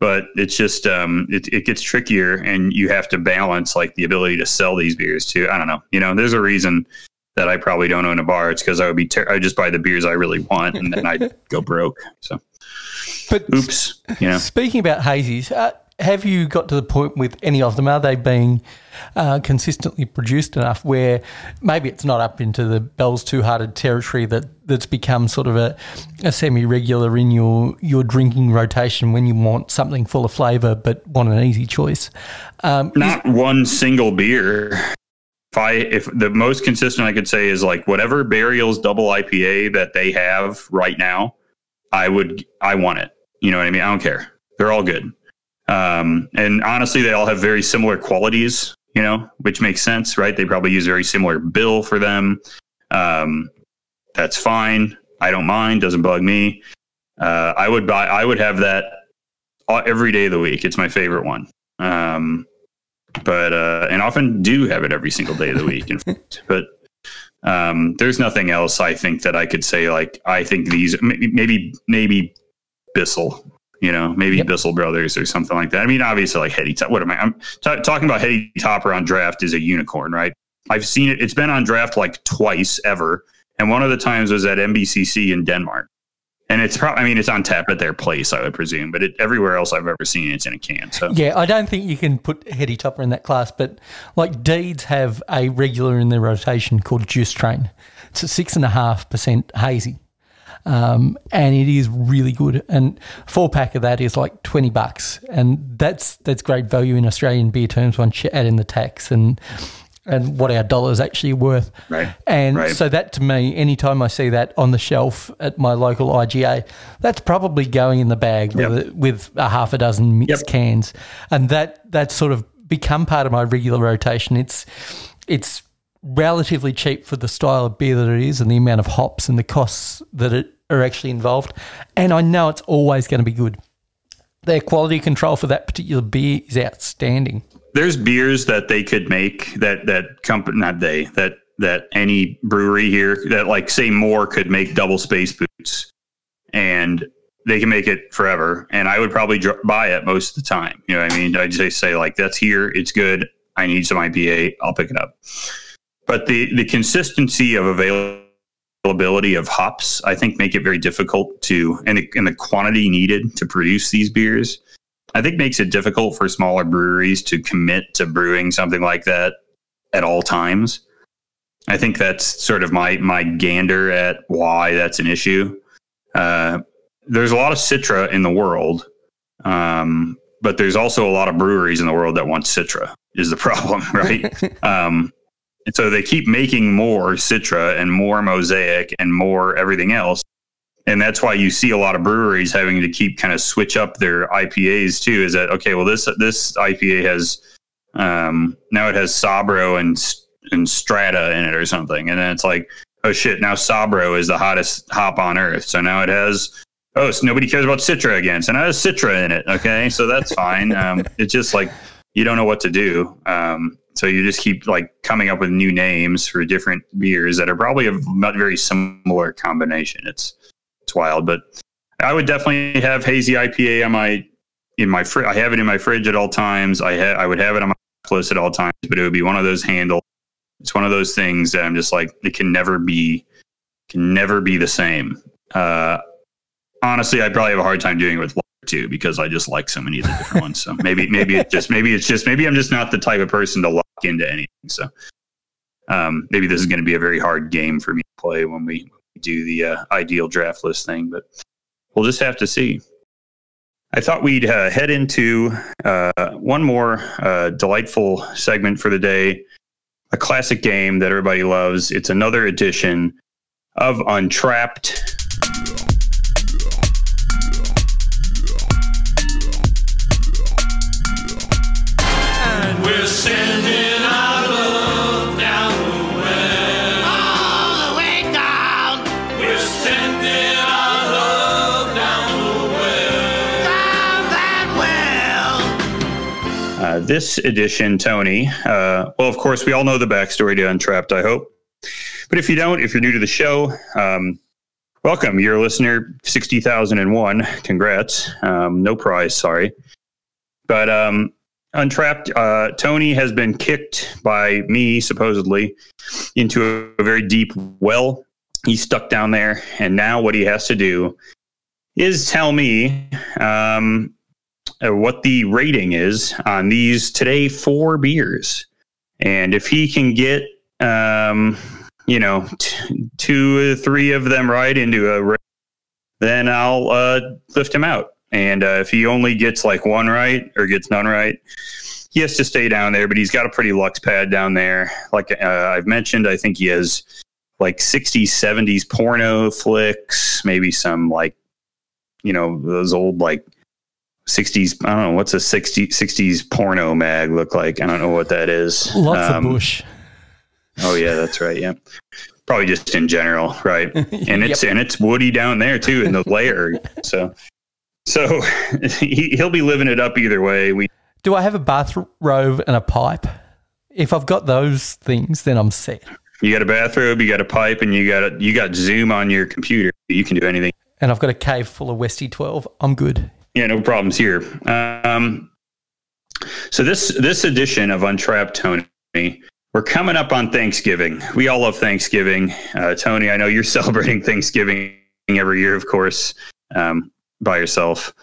But it's just um, it, it gets trickier, and you have to balance like the ability to sell these beers too. I don't know. You know, there's a reason that I probably don't own a bar. It's because I would be ter- I just buy the beers I really want and then I'd [LAUGHS] go broke. So, but oops. You know. Speaking about hazies, uh, have you got to the point with any of them? Are they being uh, consistently produced enough where maybe it's not up into the Bell's Two Hearted territory that, that's become sort of a, a semi regular in your, your drinking rotation when you want something full of flavour but want an easy choice? Um, not is, one single beer if I if the most consistent I could say is like whatever Burial's double IPA that they have right now, I would I want it. You know what I mean? I don't care. They're all good. Um, and honestly, they all have very similar qualities. You know, which makes sense, right? They probably use very similar bill for them. Um, that's fine. I don't mind. Doesn't bug me. Uh, I would buy. I would have that every day of the week. It's my favorite one. Um, but uh, and often do have it every single day of the week. [LAUGHS] but um, there's nothing else I think that I could say like I think these maybe maybe Bissell, you know, maybe yep. Bissell Brothers or something like that. I mean, obviously like Heady. What am I? I'm t- talking about Heady Topper on draft is a unicorn, right? I've seen it. It's been on draft like twice ever, and one of the times was at MBCC in Denmark and it's probably I mean it's on tap at their place I would presume, but it, everywhere else I've ever seen it's in a can. So yeah, I don't think you can put Heady Topper in that class, but like Deeds have a regular in their rotation called Juice Train. It's a six and a half percent hazy. Um, and it is really good. And four pack of that is like twenty bucks, and that's that's great value in Australian beer terms once you add in the tax. And and what our dollar is actually worth. Right. And Right. so that to me, anytime I see that on the shelf at my local IGA, that's probably going in the bag with, Yep. a, with a half a dozen mixed Yep. cans, and that that's sort of become part of my regular rotation. It's it's relatively cheap for the style of beer that it is and the amount of hops and the costs that it are actually involved, and I know it's always going to be good. Their quality control for that particular beer is outstanding. There's beers that they could make that that company not they that that any brewery here that like say more could make double space boots. And they can make it forever. And i would probably dr- buy it most of the time. You know what i mean? I just say like that's here. It's good. I need some ipa i'll pick it up. But the the consistency of availability of hops i think make it very difficult to and the, and the quantity needed to produce these beers I think makes it difficult for smaller breweries to commit to brewing something like that at all times. I think that's sort of my my gander at why that's an issue. Uh, there's a lot of Citra in the world, um, but there's also a lot of breweries in the world that want Citra. Is the [LAUGHS] problem, right? [LAUGHS] um, and so they keep making more Citra and more Mosaic and more everything else and that's why you see a lot of breweries having to keep kind of switch up their IPAs too. Is that okay? Well, this this IPA has um, now it has Sabro and and Strata in it or something, and then it's like, oh shit, now Sabro is the hottest hop on earth. So now it has oh, so nobody cares about Citra again. So now it has Citra in it. Okay, so that's fine. [LAUGHS] Um, it's just like you don't know what to do. Um, so you just keep like coming up with new names for different beers that are probably a not very similar combination. It's it's wild, but I would definitely have hazy IPA on my in my fridge. I have it in my fridge at all times. I ha- I would have it on my list at all times, but it would be one of those handle. It's one of those things that I'm just like it can never be can never be the same. Uh, honestly, I'd probably have a hard time doing it with lager too because I just like so many of the different ones. So maybe maybe it just maybe it's just maybe I'm just not the type of person to lock into anything. So um, maybe this is going to be a very hard game for me to play when we do the uh, ideal draft list thing, but we'll just have to see. I thought we'd uh, head into uh, one more uh, delightful segment for the day, a classic game that everybody loves. It's another edition of Untrapped. This edition, Tony, uh, well, of course, we all know the backstory to Untrapped, I hope. But if you don't, if you're new to the show, um, welcome. You're a listener 60,001. Congrats. Um, no prize, sorry. But um, Untrapped, uh, Tony has been kicked by me, supposedly, into a very deep well. He's stuck down there. And now what he has to do is tell me um, uh, what the rating is on these today four beers. And if he can get, um, you know, t- two or three of them right into a then I'll uh, lift him out. And uh, if he only gets like one right or gets none right, he has to stay down there. But he's got a pretty lux pad down there. Like uh, I've mentioned, I think he has like 60s, 70s porno flicks, maybe some like, you know, those old like 60s. I don't know what's a 60, 60s porno mag look like. I don't know what that is. Lots Um, of bush. Oh yeah, that's right. Yeah, probably just in general, right? [LAUGHS] And it's and it's woody down there too in the [LAUGHS] layer. So, so [LAUGHS] he, he'll be living it up either way. We Do I have a bathrobe and a pipe? If I've got those things, then I'm set. you got a bathrobe, you got a pipe, and you got a, you got Zoom on your computer. You can do anything. And I've got a cave full of Westy 12. I'm good. Yeah, no problems here. Um, so this this edition of Untrapped Tony, we're coming up on Thanksgiving. We all love Thanksgiving. Uh, Tony, I know you're [LAUGHS] celebrating Thanksgiving every year, of course, um, by yourself.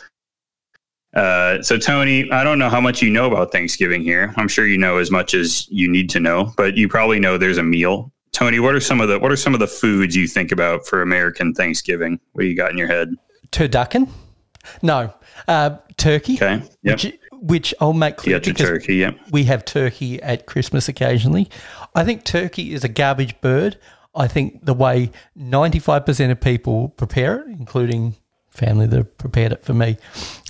Uh, so Tony, I don't know how much you know about Thanksgiving here. I'm sure you know as much as you need to know, but you probably know there's a meal. Tony, what are some of the what are some of the foods you think about for American Thanksgiving? What do you got in your head? Turducken? No. Uh, turkey. Okay. Yep. Which, which I'll make clear because turkey, we have turkey at Christmas occasionally. I think turkey is a garbage bird. I think the way 95% of people prepare it, including family that have prepared it for me,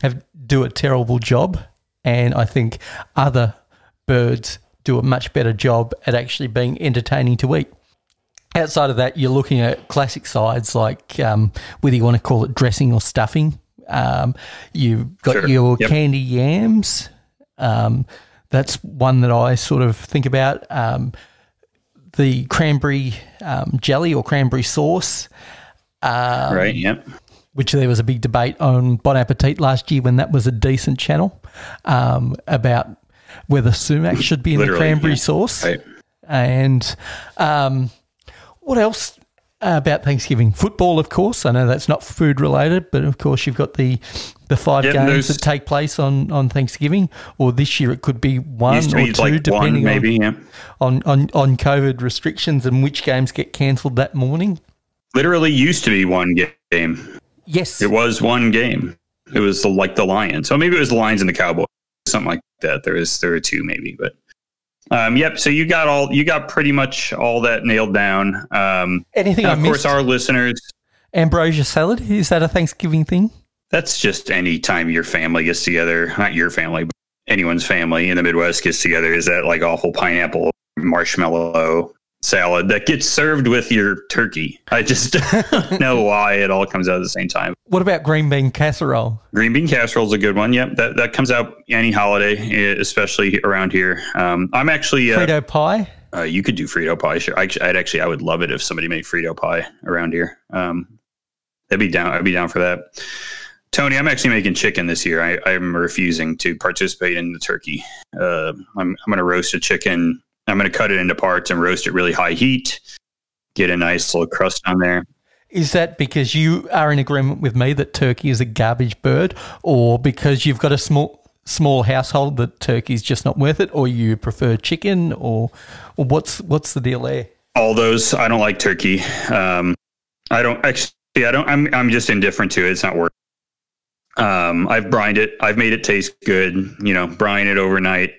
have do a terrible job. And I think other birds do a much better job at actually being entertaining to eat. Outside of that, you're looking at classic sides like um, whether you want to call it dressing or stuffing. Um, you've got Sure. your Yep. candy yams. Um, that's one that I sort of think about. Um, the cranberry um, jelly or cranberry sauce, Um, right, yep. which there was a big debate on Bon Appetit last year when that was a decent channel um, about whether sumac should be in the cranberry yeah. sauce. Right. And um, what else Uh, about Thanksgiving? Football, of course. I know that's not food related, but of course you've got the the five Yep, games that take place on, on Thanksgiving, or this year it could be one or two, like one, depending maybe, yeah. on, on, on, on COVID restrictions and which games get cancelled that morning. Literally used to be one game. Yes, It was one game. It was the, like the Lions. So maybe it was the Lions and the Cowboys, something like that. There is there are two maybe, but um, yep. So you got all you got pretty much all that nailed down. Um, anything of course, our listeners. Ambrosia salad is that a Thanksgiving thing? That's just any time your family gets together, not your family, but anyone's family in the Midwest gets together. Is that like awful pineapple marshmallow salad that gets served with your turkey? I just [LAUGHS] don't know why it all comes out at the same time. What about green bean casserole? Green bean casserole is a good one. Yep, that that comes out any holiday, eh, especially around here. Um, I'm actually uh, Frito pie? uh, you could do Frito pie. Sure, I, I'd actually I would love it if somebody made Frito pie around here. Um, I'd be down. I'd be down for that. Tony, I'm actually making chicken this year. I, I'm refusing to participate in the turkey. Uh, I'm I'm going to roast a chicken. I'm going to cut it into parts and roast it really high heat. Get a nice little crust on there. Is that because you are in agreement with me that turkey is a garbage bird, or because you've got a small small household that turkey's just not worth it, or you prefer chicken, or, or what's what's the deal there? all those. I don't like turkey. Um, I don't actually. I don't. I'm. I'm just indifferent to it. It's not worth. Um, I've brined it. I've made it taste good. You know, brine it overnight.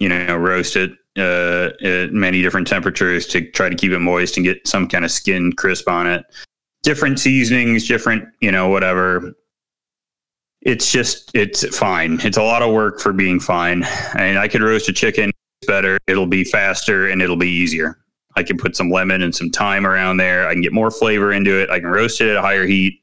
You know, roast it uh, at many different temperatures to try to keep it moist and get some kind of skin crisp on it. Different seasonings, different. You know, whatever. It's just. It's fine. It's a lot of work for being fine. And I could roast a chicken better. It'll be faster and it'll be easier. I can put some lemon and some thyme around there. I can get more flavor into it. I can roast it at a higher heat,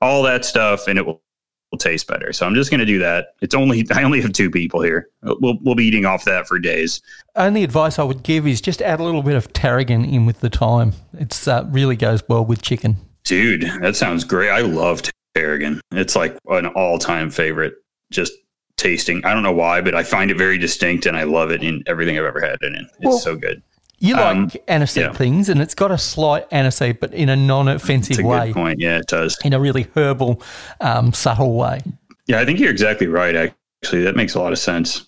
all that stuff, and it will, will taste better. So I'm just going to do that. It's only [LAUGHS] I only have two people here. We'll we'll be eating off that for days. Only advice I would give is just add a little bit of tarragon in with the thyme. It's uh, really goes well with chicken. Dude, that sounds great. I love tarragon. It's like an all time favorite. Just tasting. I don't know why, but I find it very distinct, and I love it in everything I've ever had it in. It's Well, so good. You like Um, aniseed yeah. things, and it's got a slight aniseed, but in a non-offensive a way, good point. Yeah, it does. in a really herbal, um, subtle way. Yeah, I think you're exactly right. Actually, that makes a lot of sense.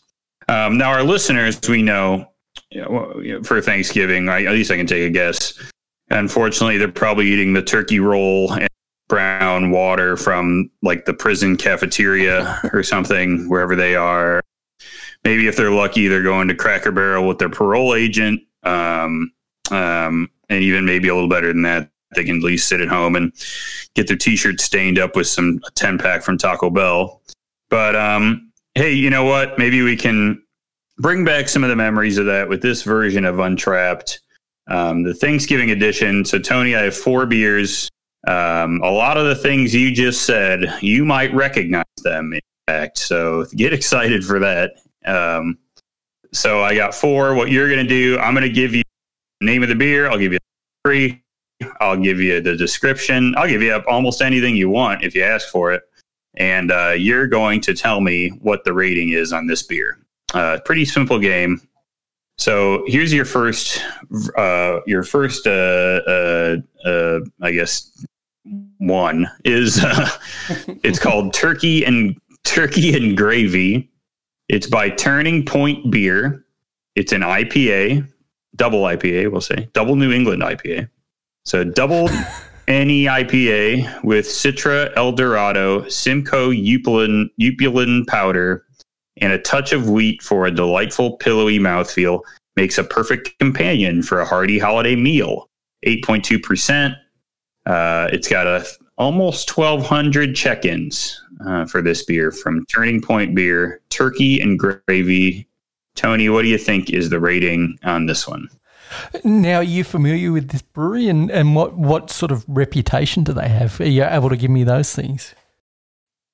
Um, now, our listeners, we know, you know, well, you know, for Thanksgiving, I, at least I can take a guess. Unfortunately, they're probably eating the turkey roll and brown water from like the prison cafeteria [LAUGHS] or something, wherever they are. Maybe if they're lucky, they're going to Cracker Barrel with their parole agent. Um, um, and even maybe a little better than that, they can at least sit at home and get their t-shirt stained up with some 10 pack from Taco Bell. But um, hey, you know what? Maybe we can bring back some of the memories of that with this version of Untrapped, um, the Thanksgiving edition. So Tony, I have four beers. Um, a lot of the things you just said, you might recognize them. In fact, so get excited for that. Um, so I got four. What you're going to do? I'm going to give you name of the beer. I'll give you three. I'll give you the description. I'll give you up almost anything you want if you ask for it. And uh, you're going to tell me what the rating is on this beer. Uh, pretty simple game. So here's your first, uh, your first, uh, uh, uh, I guess, one is [LAUGHS] it's called Turkey and Turkey and Gravy. It's by Turning Point Beer. It's an IPA, double IPA, we'll say, double New England IPA. So double [LAUGHS] any IPA with Citra, El Dorado, Simcoe Upulin, Upulin powder, and a touch of wheat for a delightful, pillowy mouthfeel makes a perfect companion for a hearty holiday meal. 8.2%. Uh, it's got a almost 1,200 check-ins uh, for this beer from Turning Point Beer, turkey and gravy. Tony, what do you think is the rating on this one? Now, are you familiar with this brewery and, and what, what sort of reputation do they have? Are you able to give me those things?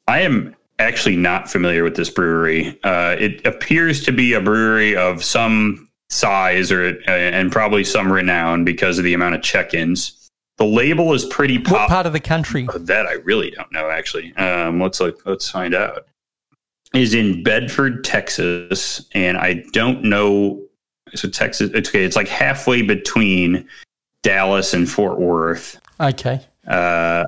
I am actually not familiar with this brewery. Uh, it appears to be a brewery of some size or uh, and probably some renown because of the amount of check-ins. The label is pretty Pop- What part of the country? Oh, that I really don't know. Actually, um, let's look, let's find out. Is in Bedford, Texas, and I don't know. So Texas, it's okay. It's like halfway between Dallas and Fort Worth. Okay. Uh,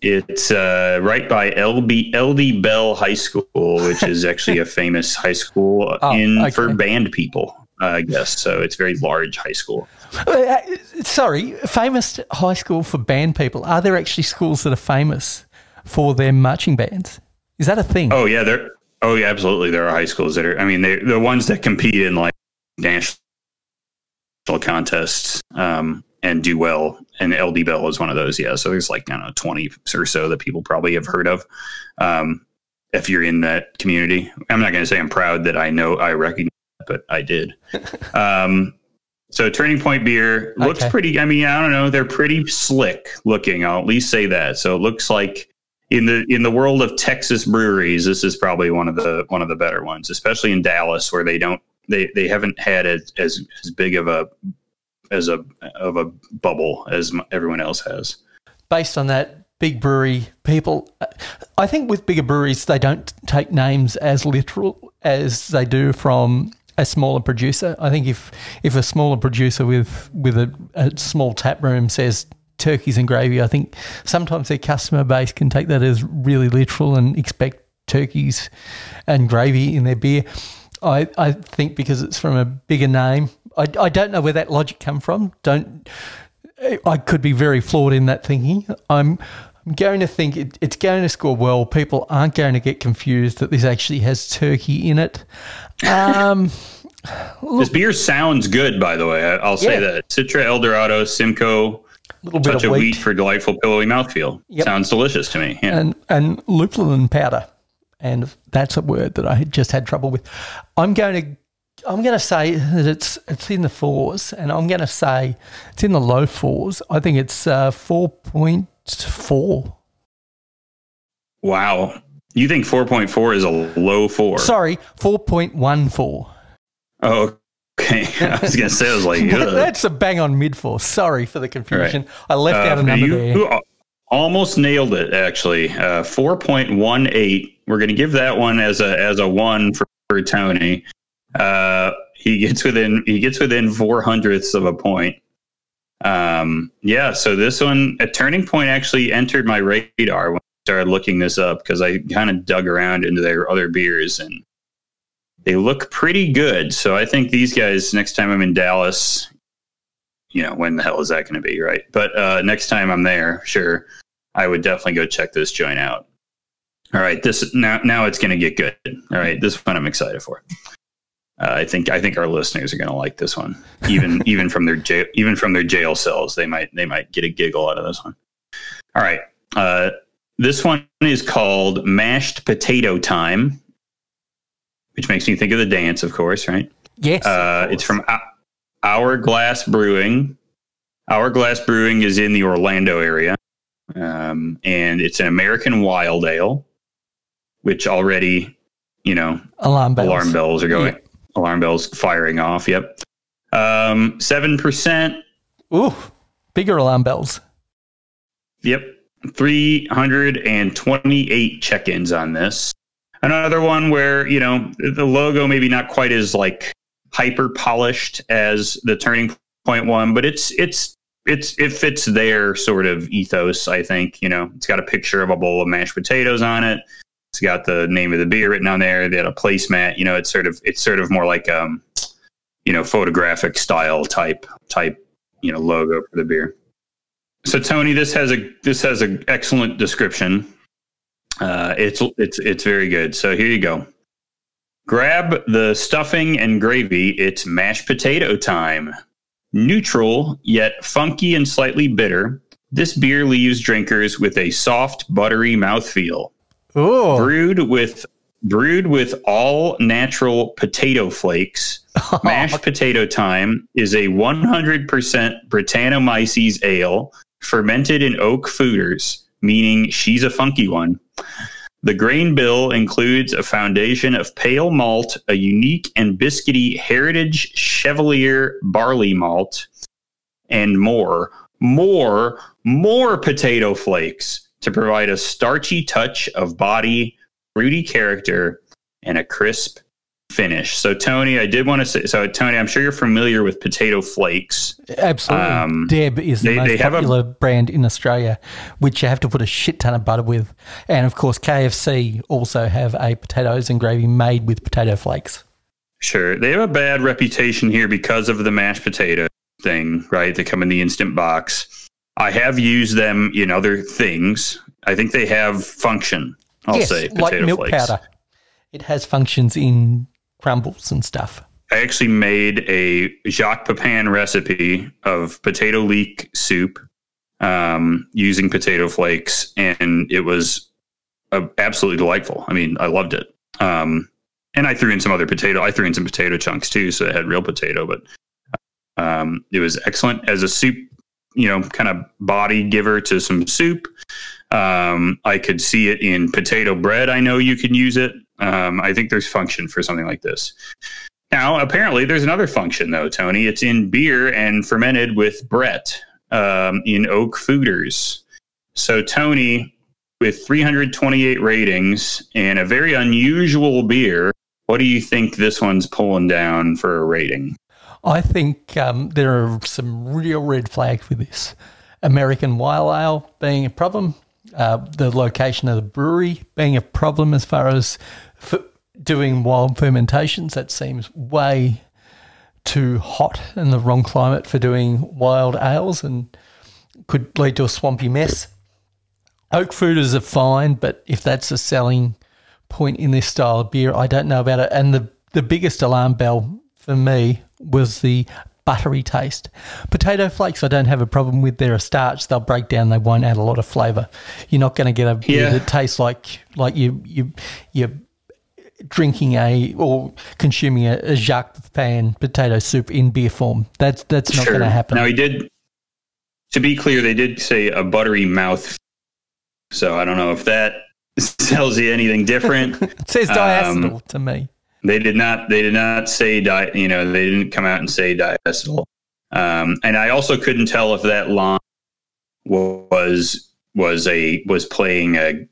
it's uh, right by LB LD Bell High School, which is [LAUGHS] actually a famous high school Oh, in okay. for band people, uh, I guess. So it's a very large high school. Uh, sorry, famous high school for band people. Are there actually schools that are famous for their marching bands? Is that a thing? Oh yeah, there. Oh yeah, absolutely. There are high schools that are. I mean, they're the ones that compete in like national contests um, and do well. And LD Bell is one of those. Yeah, so there's like I don't know twenty or so that people probably have heard of. Um, if you're in that community, I'm not going to say I'm proud that I know I recognize, but I did. [LAUGHS] um, so Turning Point beer looks Okay. pretty. I mean, I don't know. They're pretty slick looking. I'll at least say that. So it looks like in the in the world of Texas breweries, this is probably one of the one of the better ones, especially in Dallas, where they don't they they haven't had as as, as big of a as a of a bubble as everyone else has. Based on that, big brewery people, I think with bigger breweries, they don't take names as literal as they do from a smaller producer. I think if if a smaller producer with with a, a small tap room says turkeys and gravy, I think sometimes their customer base can take that as really literal and expect turkeys and gravy in their beer. I, I think because it's from a bigger name, I, I don't know where that logic come from. Don't I could be very flawed in that thinking. I'm, I'm going to think it, it's going to score well. People aren't going to get confused that this actually has turkey in it. Um, [LAUGHS] This beer sounds good, by the way. I'll say Yeah. that Citra Eldorado Simcoe little bit touch of of wheat, wheat for delightful pillowy mouthfeel. Yep. Sounds delicious to me. Yeah. and and lupulin powder, and that's a word that I had just had trouble with. I'm going to I'm going to say that it's it's in the fours, and I'm going to say it's in the low fours. I think it's uh, four point four. wow. You think 4.4 is a low four? Sorry, four point one four. Oh, okay. [LAUGHS] I was going to say, I was like, [LAUGHS] ugh. That's a bang on mid four. Sorry for the confusion. I left out a Uh, number you, there. you almost nailed it, actually. Uh, 4.18. We're going to give that one as a as a one for, for Tony. Uh, he gets within he gets within four hundredths of a point. Um, yeah, so this one, a turning point actually entered my radar when I started looking this up because I kind of dug around into their other beers and they look pretty good. So I think these guys, next time I'm in Dallas, you know, when the hell is that going to be, right? But uh, next time I'm there, sure, I would definitely go check this joint out. All right, this now now it's going to get good. All right, this one I'm excited for. Uh, I think I think our listeners are going to like this one, even [LAUGHS] even from their jail even from their jail cells. They might they might get a giggle out of this one. All right, uh, this one is called mashed potato time, which makes me think of the dance, of course, right? yes. Uh, it's from Hou- Hourglass Brewing. Hourglass Brewing is in the Orlando area, um, and it's an American wild ale, which already, you know, alarm bells. alarm bells are going, alarm bells firing off. Yep, Um, seven percent. Ooh, bigger alarm bells. Yep. 328 check-ins on this. Another one where, you know, the logo maybe not quite as like hyper polished as the turning point one, but it's it's it's it fits their sort of ethos, I think. You know, it's got a picture of a bowl of mashed potatoes on it. It's got the name of the beer written on there. They had a placemat. You know, it's sort of it's sort of more like um, you know, photographic style type type, you know, logo for the beer. So Tony, this has a this has an excellent description. Uh, it's it's it's very good. So here you go. Grab the stuffing and gravy. It's mashed potato time. Neutral, yet funky and slightly bitter, this beer leaves drinkers with a soft, buttery mouthfeel. Oh, Brewed with brewed with all natural potato flakes. [LAUGHS] Mashed potato time is a 100% Brettanomyces ale fermented in oak foeders, meaning she's a funky one. The grain bill includes a foundation of pale malt, a unique and biscuity heritage Chevalier barley malt, and more, more, more potato flakes to provide a starchy touch of body, fruity character, and a crisp finish. So, Tony, I did want to say, so Tony, I'm sure you're familiar with potato flakes. absolutely. Um, Deb is the they- most they have a- popular brand in Australia, which you have to put a shit ton of butter with. And of course, KFC also have a potatoes and gravy made with potato flakes. Sure. They have a bad reputation here because of the mashed potato thing, right? They come in the instant box. I have used them in other things. I think they have function. I'll yes, say like milk flakes. powder. It has functions in crumbles and stuff. I actually made a Jacques Pepin recipe of potato leek soup um, using potato flakes, and it was uh, absolutely delightful. I mean, I loved it. Um, and I threw in some other potato. I threw in some potato chunks too, so it had real potato, but um, it was excellent as a soup. You know, kind of body giver to some soup. Um, I could see it in potato bread. I know you can use it. Um, I think there's function for something like this. Now, apparently, there's another function though, Tony. It's in beer and fermented with Brett um, in oak foeders. So, Tony, with 328 ratings and a very unusual beer, what do you think this one's pulling down for a rating? I think um, there are some real red flags with this. American Wild Ale being a problem, uh, the location of the brewery being a problem as far as f- doing wild fermentations. That seems way too hot in the wrong climate for doing wild ales and could lead to a swampy mess. Oak foeders are fine, but if that's a selling point in this style of beer, I don't know about it. And the, the biggest alarm bell for me was the buttery taste. Potato flakes, I don't have a problem with. They're a starch; they'll break down. They won't add a lot of flavour. You're not going to get a beer Yeah. that tastes like like you you you're drinking a or consuming a, a Jacques Pepin potato soup in beer form. That's that's not going to happen. Now, he did, to be clear, they did say a buttery mouth. So, I don't know if that [LAUGHS] tells you anything different. [LAUGHS] it says um, to me. They did not. They did not say di. You know, they didn't come out and say diacetyl. Um, and I also couldn't tell if that line was was a was playing a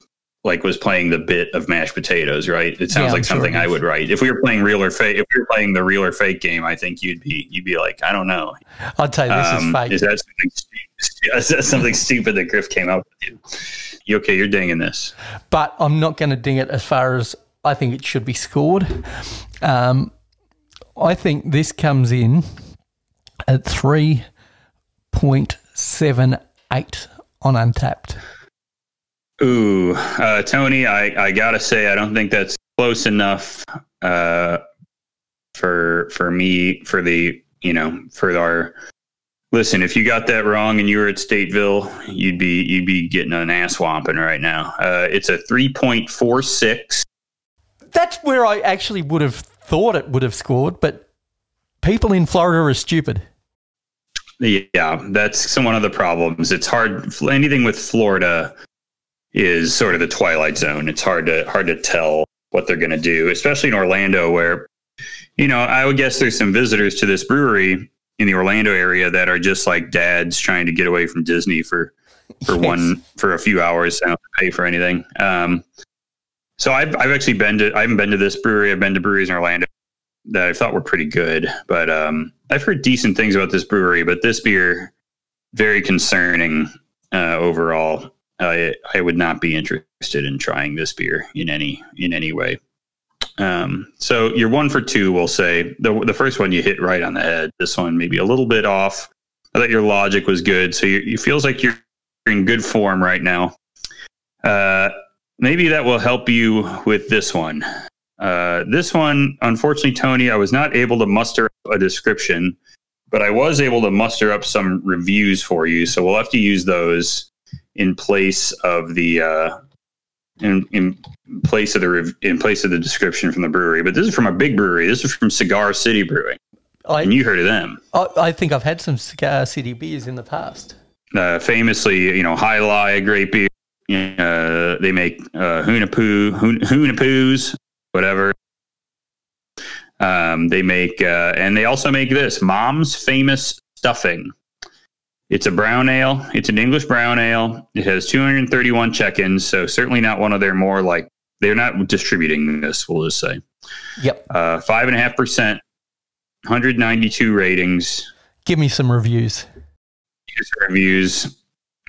like was playing the bit of mashed potatoes. Right. It sounds Yeah, like sure something it I would write if we were playing real or fake. If we were playing the real or fake game, I think you'd be you'd be like, I don't know. I'll tell you, this is Um, fake. Is that something? [LAUGHS] Is that something stupid that Griff came up with? You? You okay? You're dinging this. but I'm not going to ding it as far as I think it should be scored. Um, I think this comes in at 3.78 on Untappd. Ooh, uh, Tony, I, I gotta say, I don't think that's close enough uh, for for me for the you know for our. Listen, if you got that wrong and you were at Stateville, you'd be you'd be getting an ass whomping right now. Uh, it's a three point four six. That's where I actually would have thought it would have scored, but people in Florida are stupid. Yeah, that's some one of the problems. It's hard. Anything with Florida is sort of the twilight zone. It's hard to hard to tell what they're going to do, especially in Orlando, where you know I would guess there's some visitors to this brewery in the Orlando area that are just like dads trying to get away from Disney for for [LAUGHS] Yes. one for a few hours and don't pay for anything. Um, so I've I've actually been to I haven't been to this brewery. I've been to breweries in Orlando that I thought were pretty good, but um, I've heard decent things about this brewery. But this beer, very concerning uh, overall. I I would not be interested in trying this beer in any in any way. Um, so you're one for two, we'll say. The the first one you hit right on the head. This one maybe a little bit off. I thought your logic was good, so you, you feels like you're in good form right now. Uh, maybe that will help you with this one. Uh, this one, unfortunately, Tony, I was not able to muster a description, but I was able to muster up some reviews for you. So we'll have to use those in place of the uh, in in place of the rev- in place of the description from the brewery. But this is from a big brewery. This is from Cigar City Brewing, I, and you heard of them. I, I think I've had some Cigar City beers in the past. uh, famously, you know, Jai Alai, a great beer. Uh, they make uh, Hunapoo, Hun- Hunapoos, whatever. Um, they make, uh, and they also make this Mom's Famous Stuffing. It's a brown ale. It's an English brown ale. It has 231 check-ins, so certainly not one of their more like they're not distributing this. We'll just say Yep. uh, five and a half percent, 192 ratings. Give me some reviews. user reviews.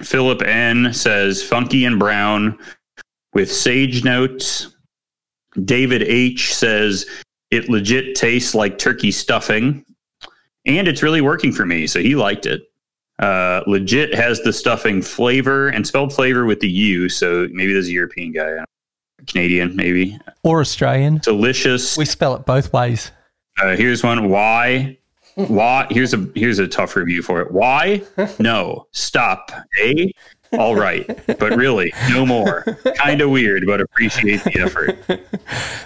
Philip N says funky and brown with sage notes. David H says it legit tastes like turkey stuffing and it's really working for me. So he liked it. Uh, legit has the stuffing flavor and spelled flavor with the U. So maybe there's a European guy, I don't know, Canadian, maybe. Or Australian. Delicious. We spell it both ways. Uh, here's one. Why? Why? Here's a here's a tough review for it. Why? No. Stop. A. All right, but really, no more. Kind of weird, but appreciate the effort.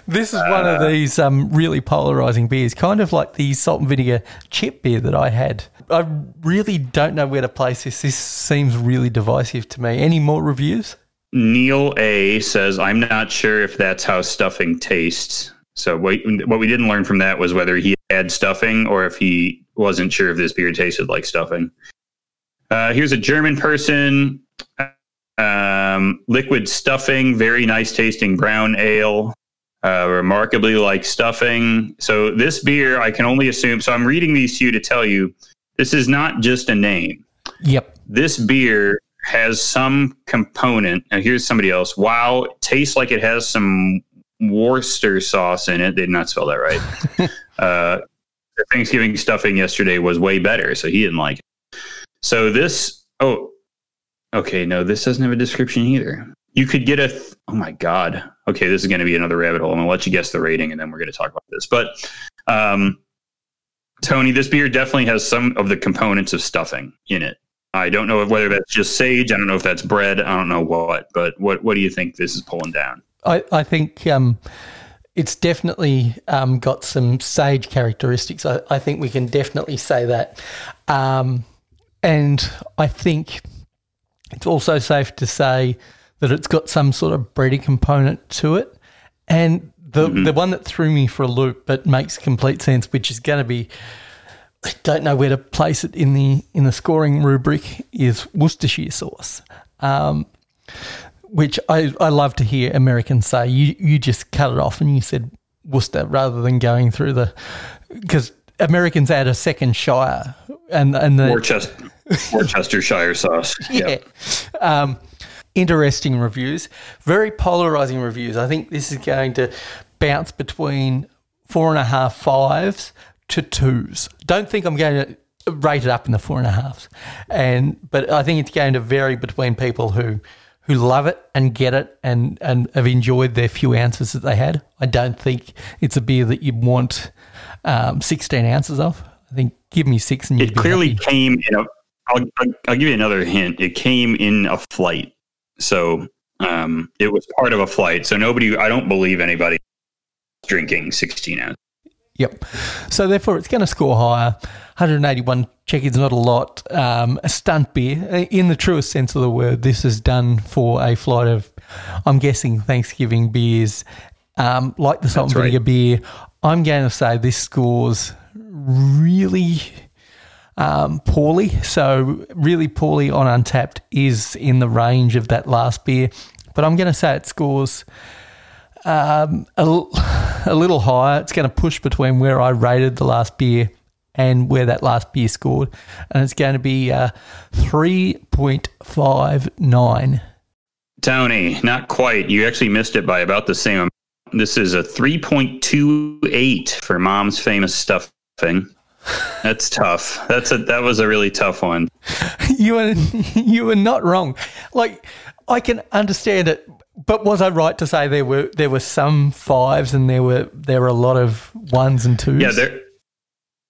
This is one of these um, really polarizing beers, kind of like the salt and vinegar chip beer that I had. I really don't know where to place this. This seems really divisive to me. Any more reviews? Neil A says, "I'm not sure if that's how stuffing tastes." So what what we didn't learn from that was whether he had stuffing or if he wasn't sure if this beer tasted like stuffing. Uh, here's a German person. Um, liquid stuffing, very nice tasting brown ale, uh, remarkably like stuffing. So this beer, I can only assume. So I'm reading these to you to tell you, this is not just a name Yep. this beer has some component. Now here's somebody else. Wow, tastes like it has some Worcester sauce in it. They did not spell that right. [LAUGHS] uh, the Thanksgiving stuffing yesterday was way better, so he didn't like it. So this, oh, okay, no, this doesn't have a description either. You could get a, th- oh my god. Okay, this is going to be another rabbit hole. I'm going to let you guess the rating, and then we're going to talk about this. But um, Tony, this beer definitely has some of the components of stuffing in it. I don't know whether that's just sage. I don't know if that's bread. I don't know what. But what what do you think this is pulling down? I, I think um, it's definitely um, got some sage characteristics. I, I think we can definitely say that. Um, and I think it's also safe to say that it's got some sort of bready component to it. And the, the one that threw me for a loop, but makes complete sense, which is going to be I don't know where to place it in the in the scoring rubric is Worcestershire sauce, um, which I, I love to hear Americans say. You you just cut it off and you said Worcester rather than going through the because Americans add a second shire and and the Worcester, Worcestershire sauce. [LAUGHS] yeah. Um, interesting reviews, very polarizing reviews. I think this is going to bounce between four and a half fives to twos. Don't think I'm going to rate it up in the four and a halves, and but I think it's going to vary between people who who love it and get it and and have enjoyed their few ounces that they had. I don't think it's a beer that you'd want um, 16 ounces of. I think give me six and you'd It be clearly happy. came in a. I'll, I'll, I'll give you another hint. It came in a flight, so um, it was part of a flight. So nobody. I don't believe anybody drinking 16 ounces. Yep. So therefore, it's going to score higher. 181 check-ins, not a lot. Um, a stunt beer, in the truest sense of the word. This is done for a flight of, I'm guessing, Thanksgiving beers, um, like the salt and That's right. vinegar beer. I'm going to say this scores really um, poorly. So really poorly on Untappd is in the range of that last beer, but I'm going to say it scores um, [LAUGHS] a, little higher. It's going to push between where I rated the last beer and where that last beer scored, and it's going to be uh, three point five nine. Tony, not quite. You actually missed it by about the same. amount. This is a 3.28 for Mom's famous stuffing. That's tough. That's a that was a really tough one. [LAUGHS] you were [LAUGHS] you are not wrong. Like I can understand it, but was I right to say there were there were some fives and there were there were a lot of ones and twos? Yeah, there.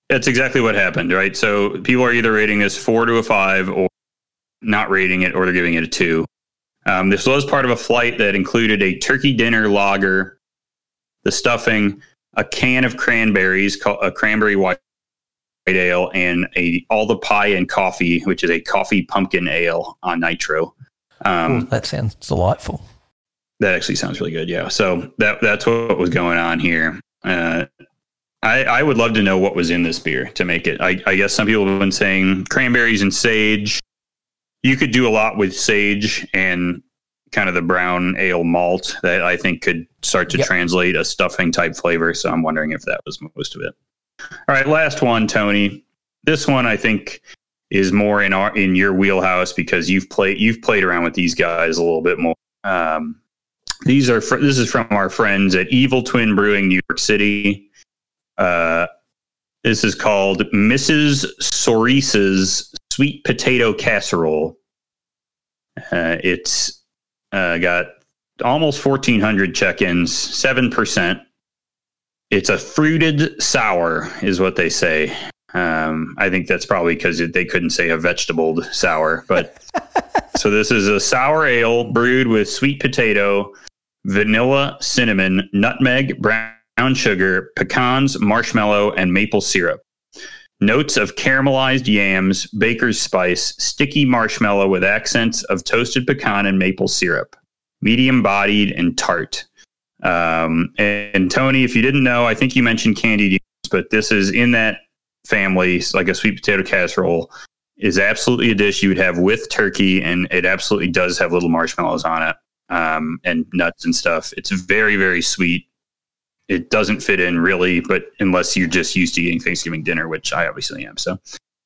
That's exactly what happened, right? So people are either rating this four to a five, or not rating it, or they're giving it a two. Um, this was part of a flight that included a turkey dinner lager, the stuffing, a can of cranberries, a cranberry white ale, and a all the pie and coffee, which is a coffee pumpkin ale on nitro. Um, Ooh, that sounds delightful. that actually sounds really good. Yeah. So that that's what was going on here. Uh, I, I would love to know what was in this beer to make it. I, I guess some people have been saying cranberries and sage. You could do a lot with sage and kind of the brown ale malt that I think could start to Yep. translate a stuffing type flavor. So I'm wondering if that was most of it. All right, last one, Tony. This one I think is more in our in your wheelhouse because you've played you've played around with these guys a little bit more. Um, these are fr- this is from our friends at Evil Twin Brewing, New York City. Uh, this is called Mrs. Sorisa's Sweet Potato Casserole. Uh, it's uh, got almost 1,400 check-ins, seven percent. It's a fruited sour, is what they say. Um, I think that's probably because they couldn't say a vegetable sour, but [LAUGHS] so this is a sour ale brewed with sweet potato, vanilla, cinnamon, nutmeg, brown sugar, pecans, marshmallow, and maple syrup. Notes of caramelized yams, baker's spice, sticky marshmallow with accents of toasted pecan and maple syrup. Medium bodied and tart. Um, and, and Tony, if you didn't know, I think you mentioned candied yams, but this is in that family, like a sweet potato casserole is absolutely a dish you would have with turkey, and it absolutely does have little marshmallows on it um, and nuts and stuff. It's very, very sweet. It doesn't fit in really, but unless you're just used to eating Thanksgiving dinner, which I obviously am. So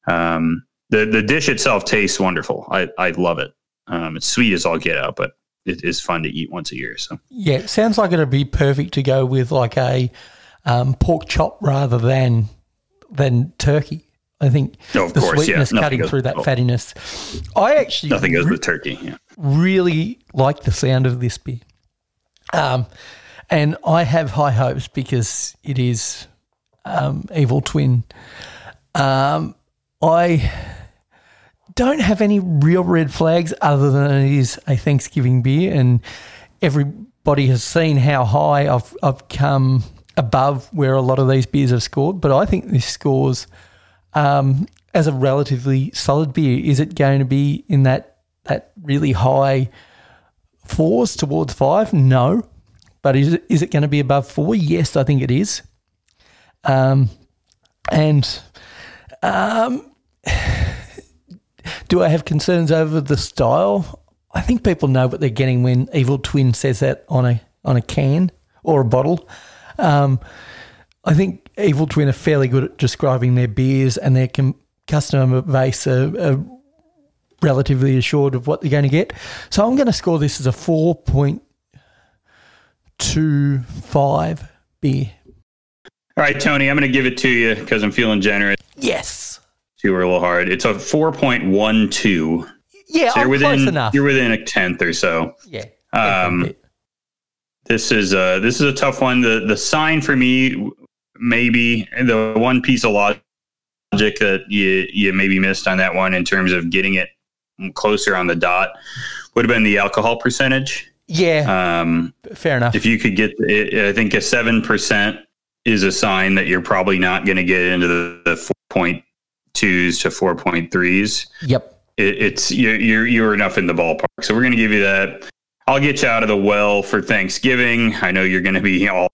um, the the dish itself tastes wonderful. I, I love it. Um, it's sweet as all get out, but it is fun to eat once a year. So Yeah, it sounds like it'd be perfect to go with like a um, pork chop rather than than turkey. I think of the course, yeah, sweetness nothing cutting goes- through that oh. fattiness. I actually nothing goes re- with turkey. Yeah. really like the sound of this beer. Um, and I have high hopes because it is um, Evil Twin. Um, I don't have any real red flags other than it is a Thanksgiving beer, and everybody has seen how high I've, I've come above where a lot of these beers have scored. But I think this scores um, as a relatively solid beer. Is it going to be in that that really high fours towards five? No. But is it, is it going to be above four? Yes, I think it is. Um, and um, do I have concerns over the style? I think people know what they're getting when Evil Twin says that on a on a can or a bottle. Um, I think Evil Twin are fairly good at describing their beers, and their com- customer base are, are relatively assured of what they're going to get. So I'm going to score this as a four point two five beer. All right, Tony, I'm going to give it to you because I'm feeling generous. Yes. You were a little hard. It's a 4.12. Yeah, So you're I'm within close enough. you're within a tenth or so. yeah. Um, This is uh this is a tough one. The the sign for me maybe the one piece of logic that you you maybe missed on that one in terms of getting it closer on the dot would have been the alcohol percentage. yeah, Um, fair enough. if you could get it, I think a seven percent is a sign that you're probably not going to get into the, the four point twos to four point threes yep. it, it's you're, you're you're enough in the ballpark. So we're going to give you that. I'll get you out of the well for Thanksgiving. I know you're going to be all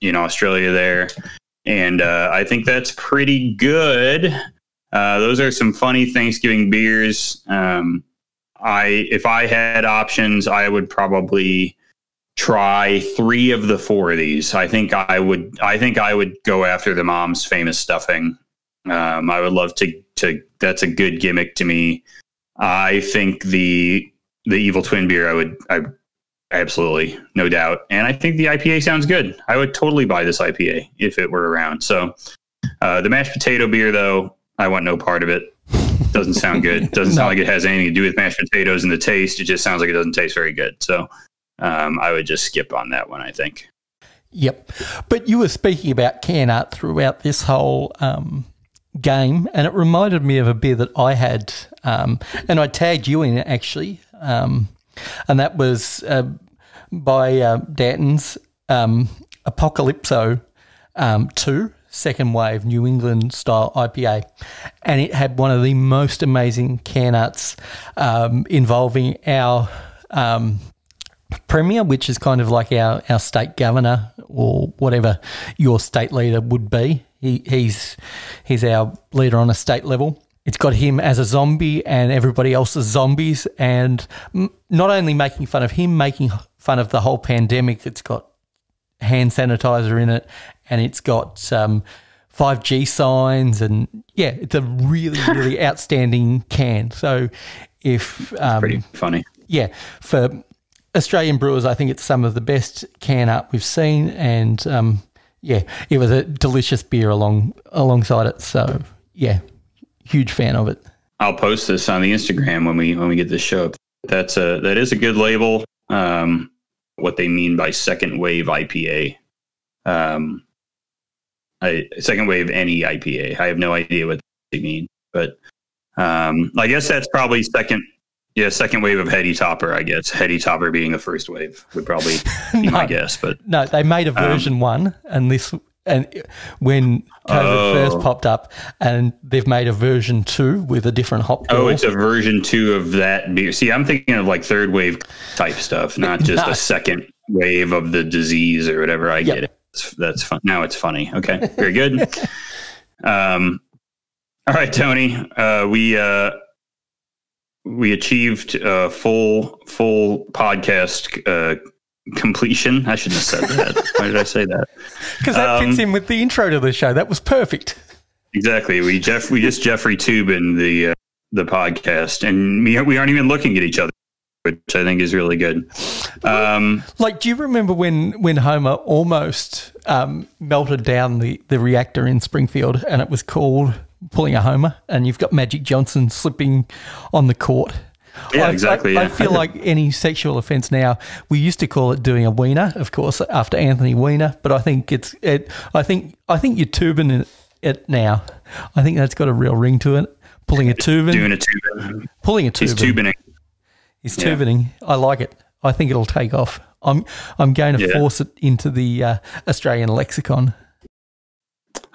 in Australia there, and uh, I think that's pretty good. Uh, those are some funny Thanksgiving beers. Um, I if I had options, I would probably try three of the four of these. I think I would. I think I would go after the mom's famous stuffing. Um, I would love to. To that's a good gimmick to me. I think the the evil twin beer. I would. I absolutely no doubt. And I think the IPA sounds good. I would totally buy this IPA if it were around. So uh, the mashed potato beer, though, I want no part of it. doesn't sound good. [LAUGHS] Doesn't sound like it has anything to do with mashed potatoes and the taste. It just sounds like it doesn't taste very good. So um, I would just skip on that one. I think. Yep. But you were speaking about can art throughout this whole um, game, and it reminded me of a beer that I had, um, and I tagged you in it actually, um, and that was uh, by uh, Dainton's um, Apocalypso um, 2, second wave New England style IPA. And it had one of the most amazing can arts um, involving our um, premier, which is kind of like our, our state governor or whatever your state leader would be. He, he's he's our leader on a state level. It's got him as a zombie and everybody else as zombies, and m- not only making fun of him, making fun of the whole pandemic. It's got hand sanitizer in it, and it's got um, 5G signs, and yeah, it's a really, [LAUGHS] really outstanding can. So, if um, Pretty funny. yeah, for Australian brewers, I think it's some of the best can art we've seen, and um, yeah, it was a delicious beer along alongside it. So yeah, huge fan of it. I'll post this on the Instagram when we when we get this show up. That's a that is a good label. Um, what they mean by second wave IPA. Um, I, second wave any IPA. I have no idea what they mean, but um, I guess that's probably second. Yeah, second wave of Heady Topper. I guess Heady Topper being the first wave would probably be my [LAUGHS] No. guess. But No, they made a version one, and this and when COVID Oh. first popped up, and they've made a version two with a different hop. oh, it's a version two of that beer. See, I'm thinking of like third wave type stuff, not just [LAUGHS] No. a second wave of the disease or whatever. I Yep. get it. That's, that's fun. Now it's funny. Okay, very good. [LAUGHS] um, all right, Tony. Uh, we uh, we achieved uh, full full podcast uh, completion. I shouldn't have said that. [LAUGHS] Why did I say that? because that um, fits in with the intro to the show. That was perfect. Exactly. We Jeff we just Jeffrey Toobin the uh, the podcast, and we we aren't even looking at each other, which I think is really good. Um, Like, do you remember when when Homer almost um, melted down the, the reactor in Springfield, and it was called pulling a Homer, and you've got Magic Johnson slipping on the court? Yeah, I- exactly, I, I feel [LAUGHS] like any sexual offence now. We used to call it doing a wiener, of course, after Anthony Weiner, but I think it's it. I think I think you're tubing it, it now. I think that's got a real ring to it. Pulling a tubing, doing a tubing. pulling a tubing. He's tubining. He's Yeah. tubining. I like it. I think it'll take off. I'm I'm going to Yeah. force it into the uh, Australian lexicon.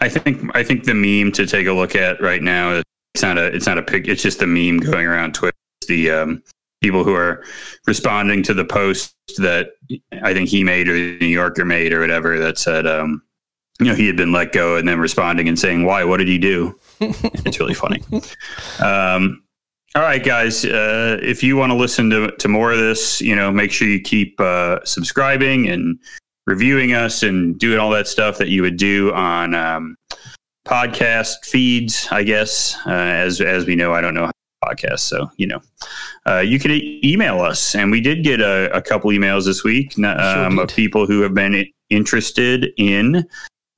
I think I think the meme to take a look at right now. Is it's not a it's not a pic. It's just a meme going around Twitter. It's the um, people who are responding to the post that I think he made or the New Yorker made or whatever that said, um, you know, he had been let go, and then responding and saying, "Why? What did he do?" [LAUGHS] it's really funny. Um, all right, guys. Uh, if you want to listen to, to more of this, you know, make sure you keep uh, subscribing and reviewing us and doing all that stuff that you would do on um, podcast feeds. I guess uh, as as we know, I don't know how podcast, so you know, uh, you can e- email us, and we did get a, a couple emails this week um, of people who have been interested in.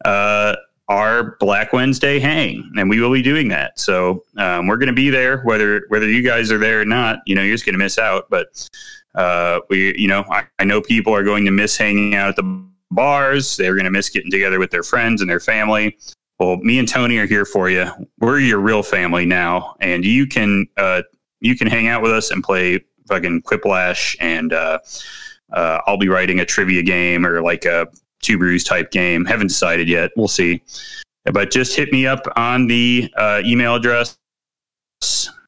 Uh, our Black Wednesday hang, and we will be doing that. So um, we're going to be there, whether whether you guys are there or not. You know, you're just going to miss out. But uh, we, you know, I, I know people are going to miss hanging out at the bars. They're going to miss getting together with their friends and their family. Well, me and Tony are here for you. We're your real family now, and you can uh, you can hang out with us and play fucking Quiplash, and uh, uh, I'll be writing a trivia game or like a two brews type game. Haven't decided yet. We'll see. But just hit me up on the uh, email address.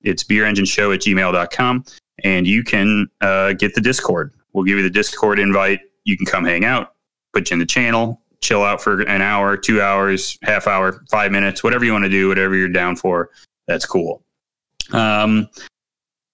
It's beerengineshow at gmail.com. And you can uh, get the Discord. We'll give you the Discord invite. You can come hang out, put you in the channel, chill out for an hour, two hours, half hour, five minutes, whatever you want to do, whatever you're down for. That's cool. Um,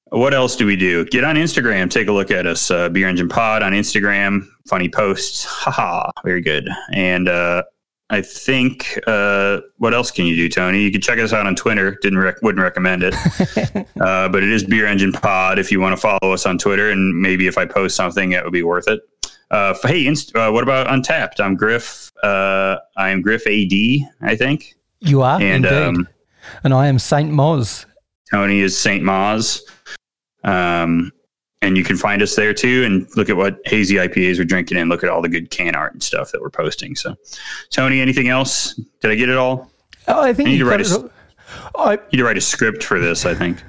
what else do we do? Get on Instagram. Take a look at us. Uh, Beer Engine Pod on Instagram. Funny posts. Haha. Very good. And uh, I think uh, what else can you do, Tony? You can check us out on Twitter. Didn't rec- wouldn't recommend it, [LAUGHS] uh, but it is Beer Engine Pod. If you want to follow us on Twitter, and maybe if I post something, that would be worth it. Uh, hey, inst- uh, what about Untappd? I'm Griff. Uh, I am Griff AD. I think. You are And indeed, um, and I am Saint Moz. Tony is St. Maz. Um, and you can find us there too and look at what hazy IPAs we're drinking and look at all the good can art and stuff that we're posting. So, Tony, anything else? Did I get it all? Oh, I think I need you to write a I, You need to write a script for this, I think.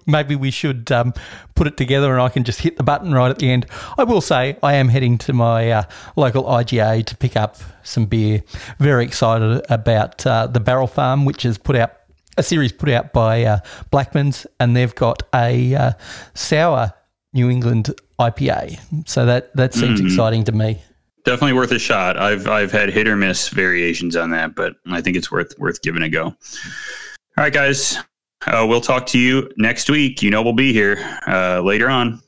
[LAUGHS] maybe we should um, put it together and I can just hit the button right at the end. I will say I am heading to my uh, local IGA to pick up some beer. Very excited about uh, the Barrel Farm, which has put out a series put out by uh, Blackman's, and they've got a uh, sour New England IPA. So that that seems exciting to me. Definitely worth a shot. I've I've had hit or miss variations on that, but I think it's worth worth giving a go. All right, guys. Uh, we'll talk to you next week. You know we'll be here uh, later on.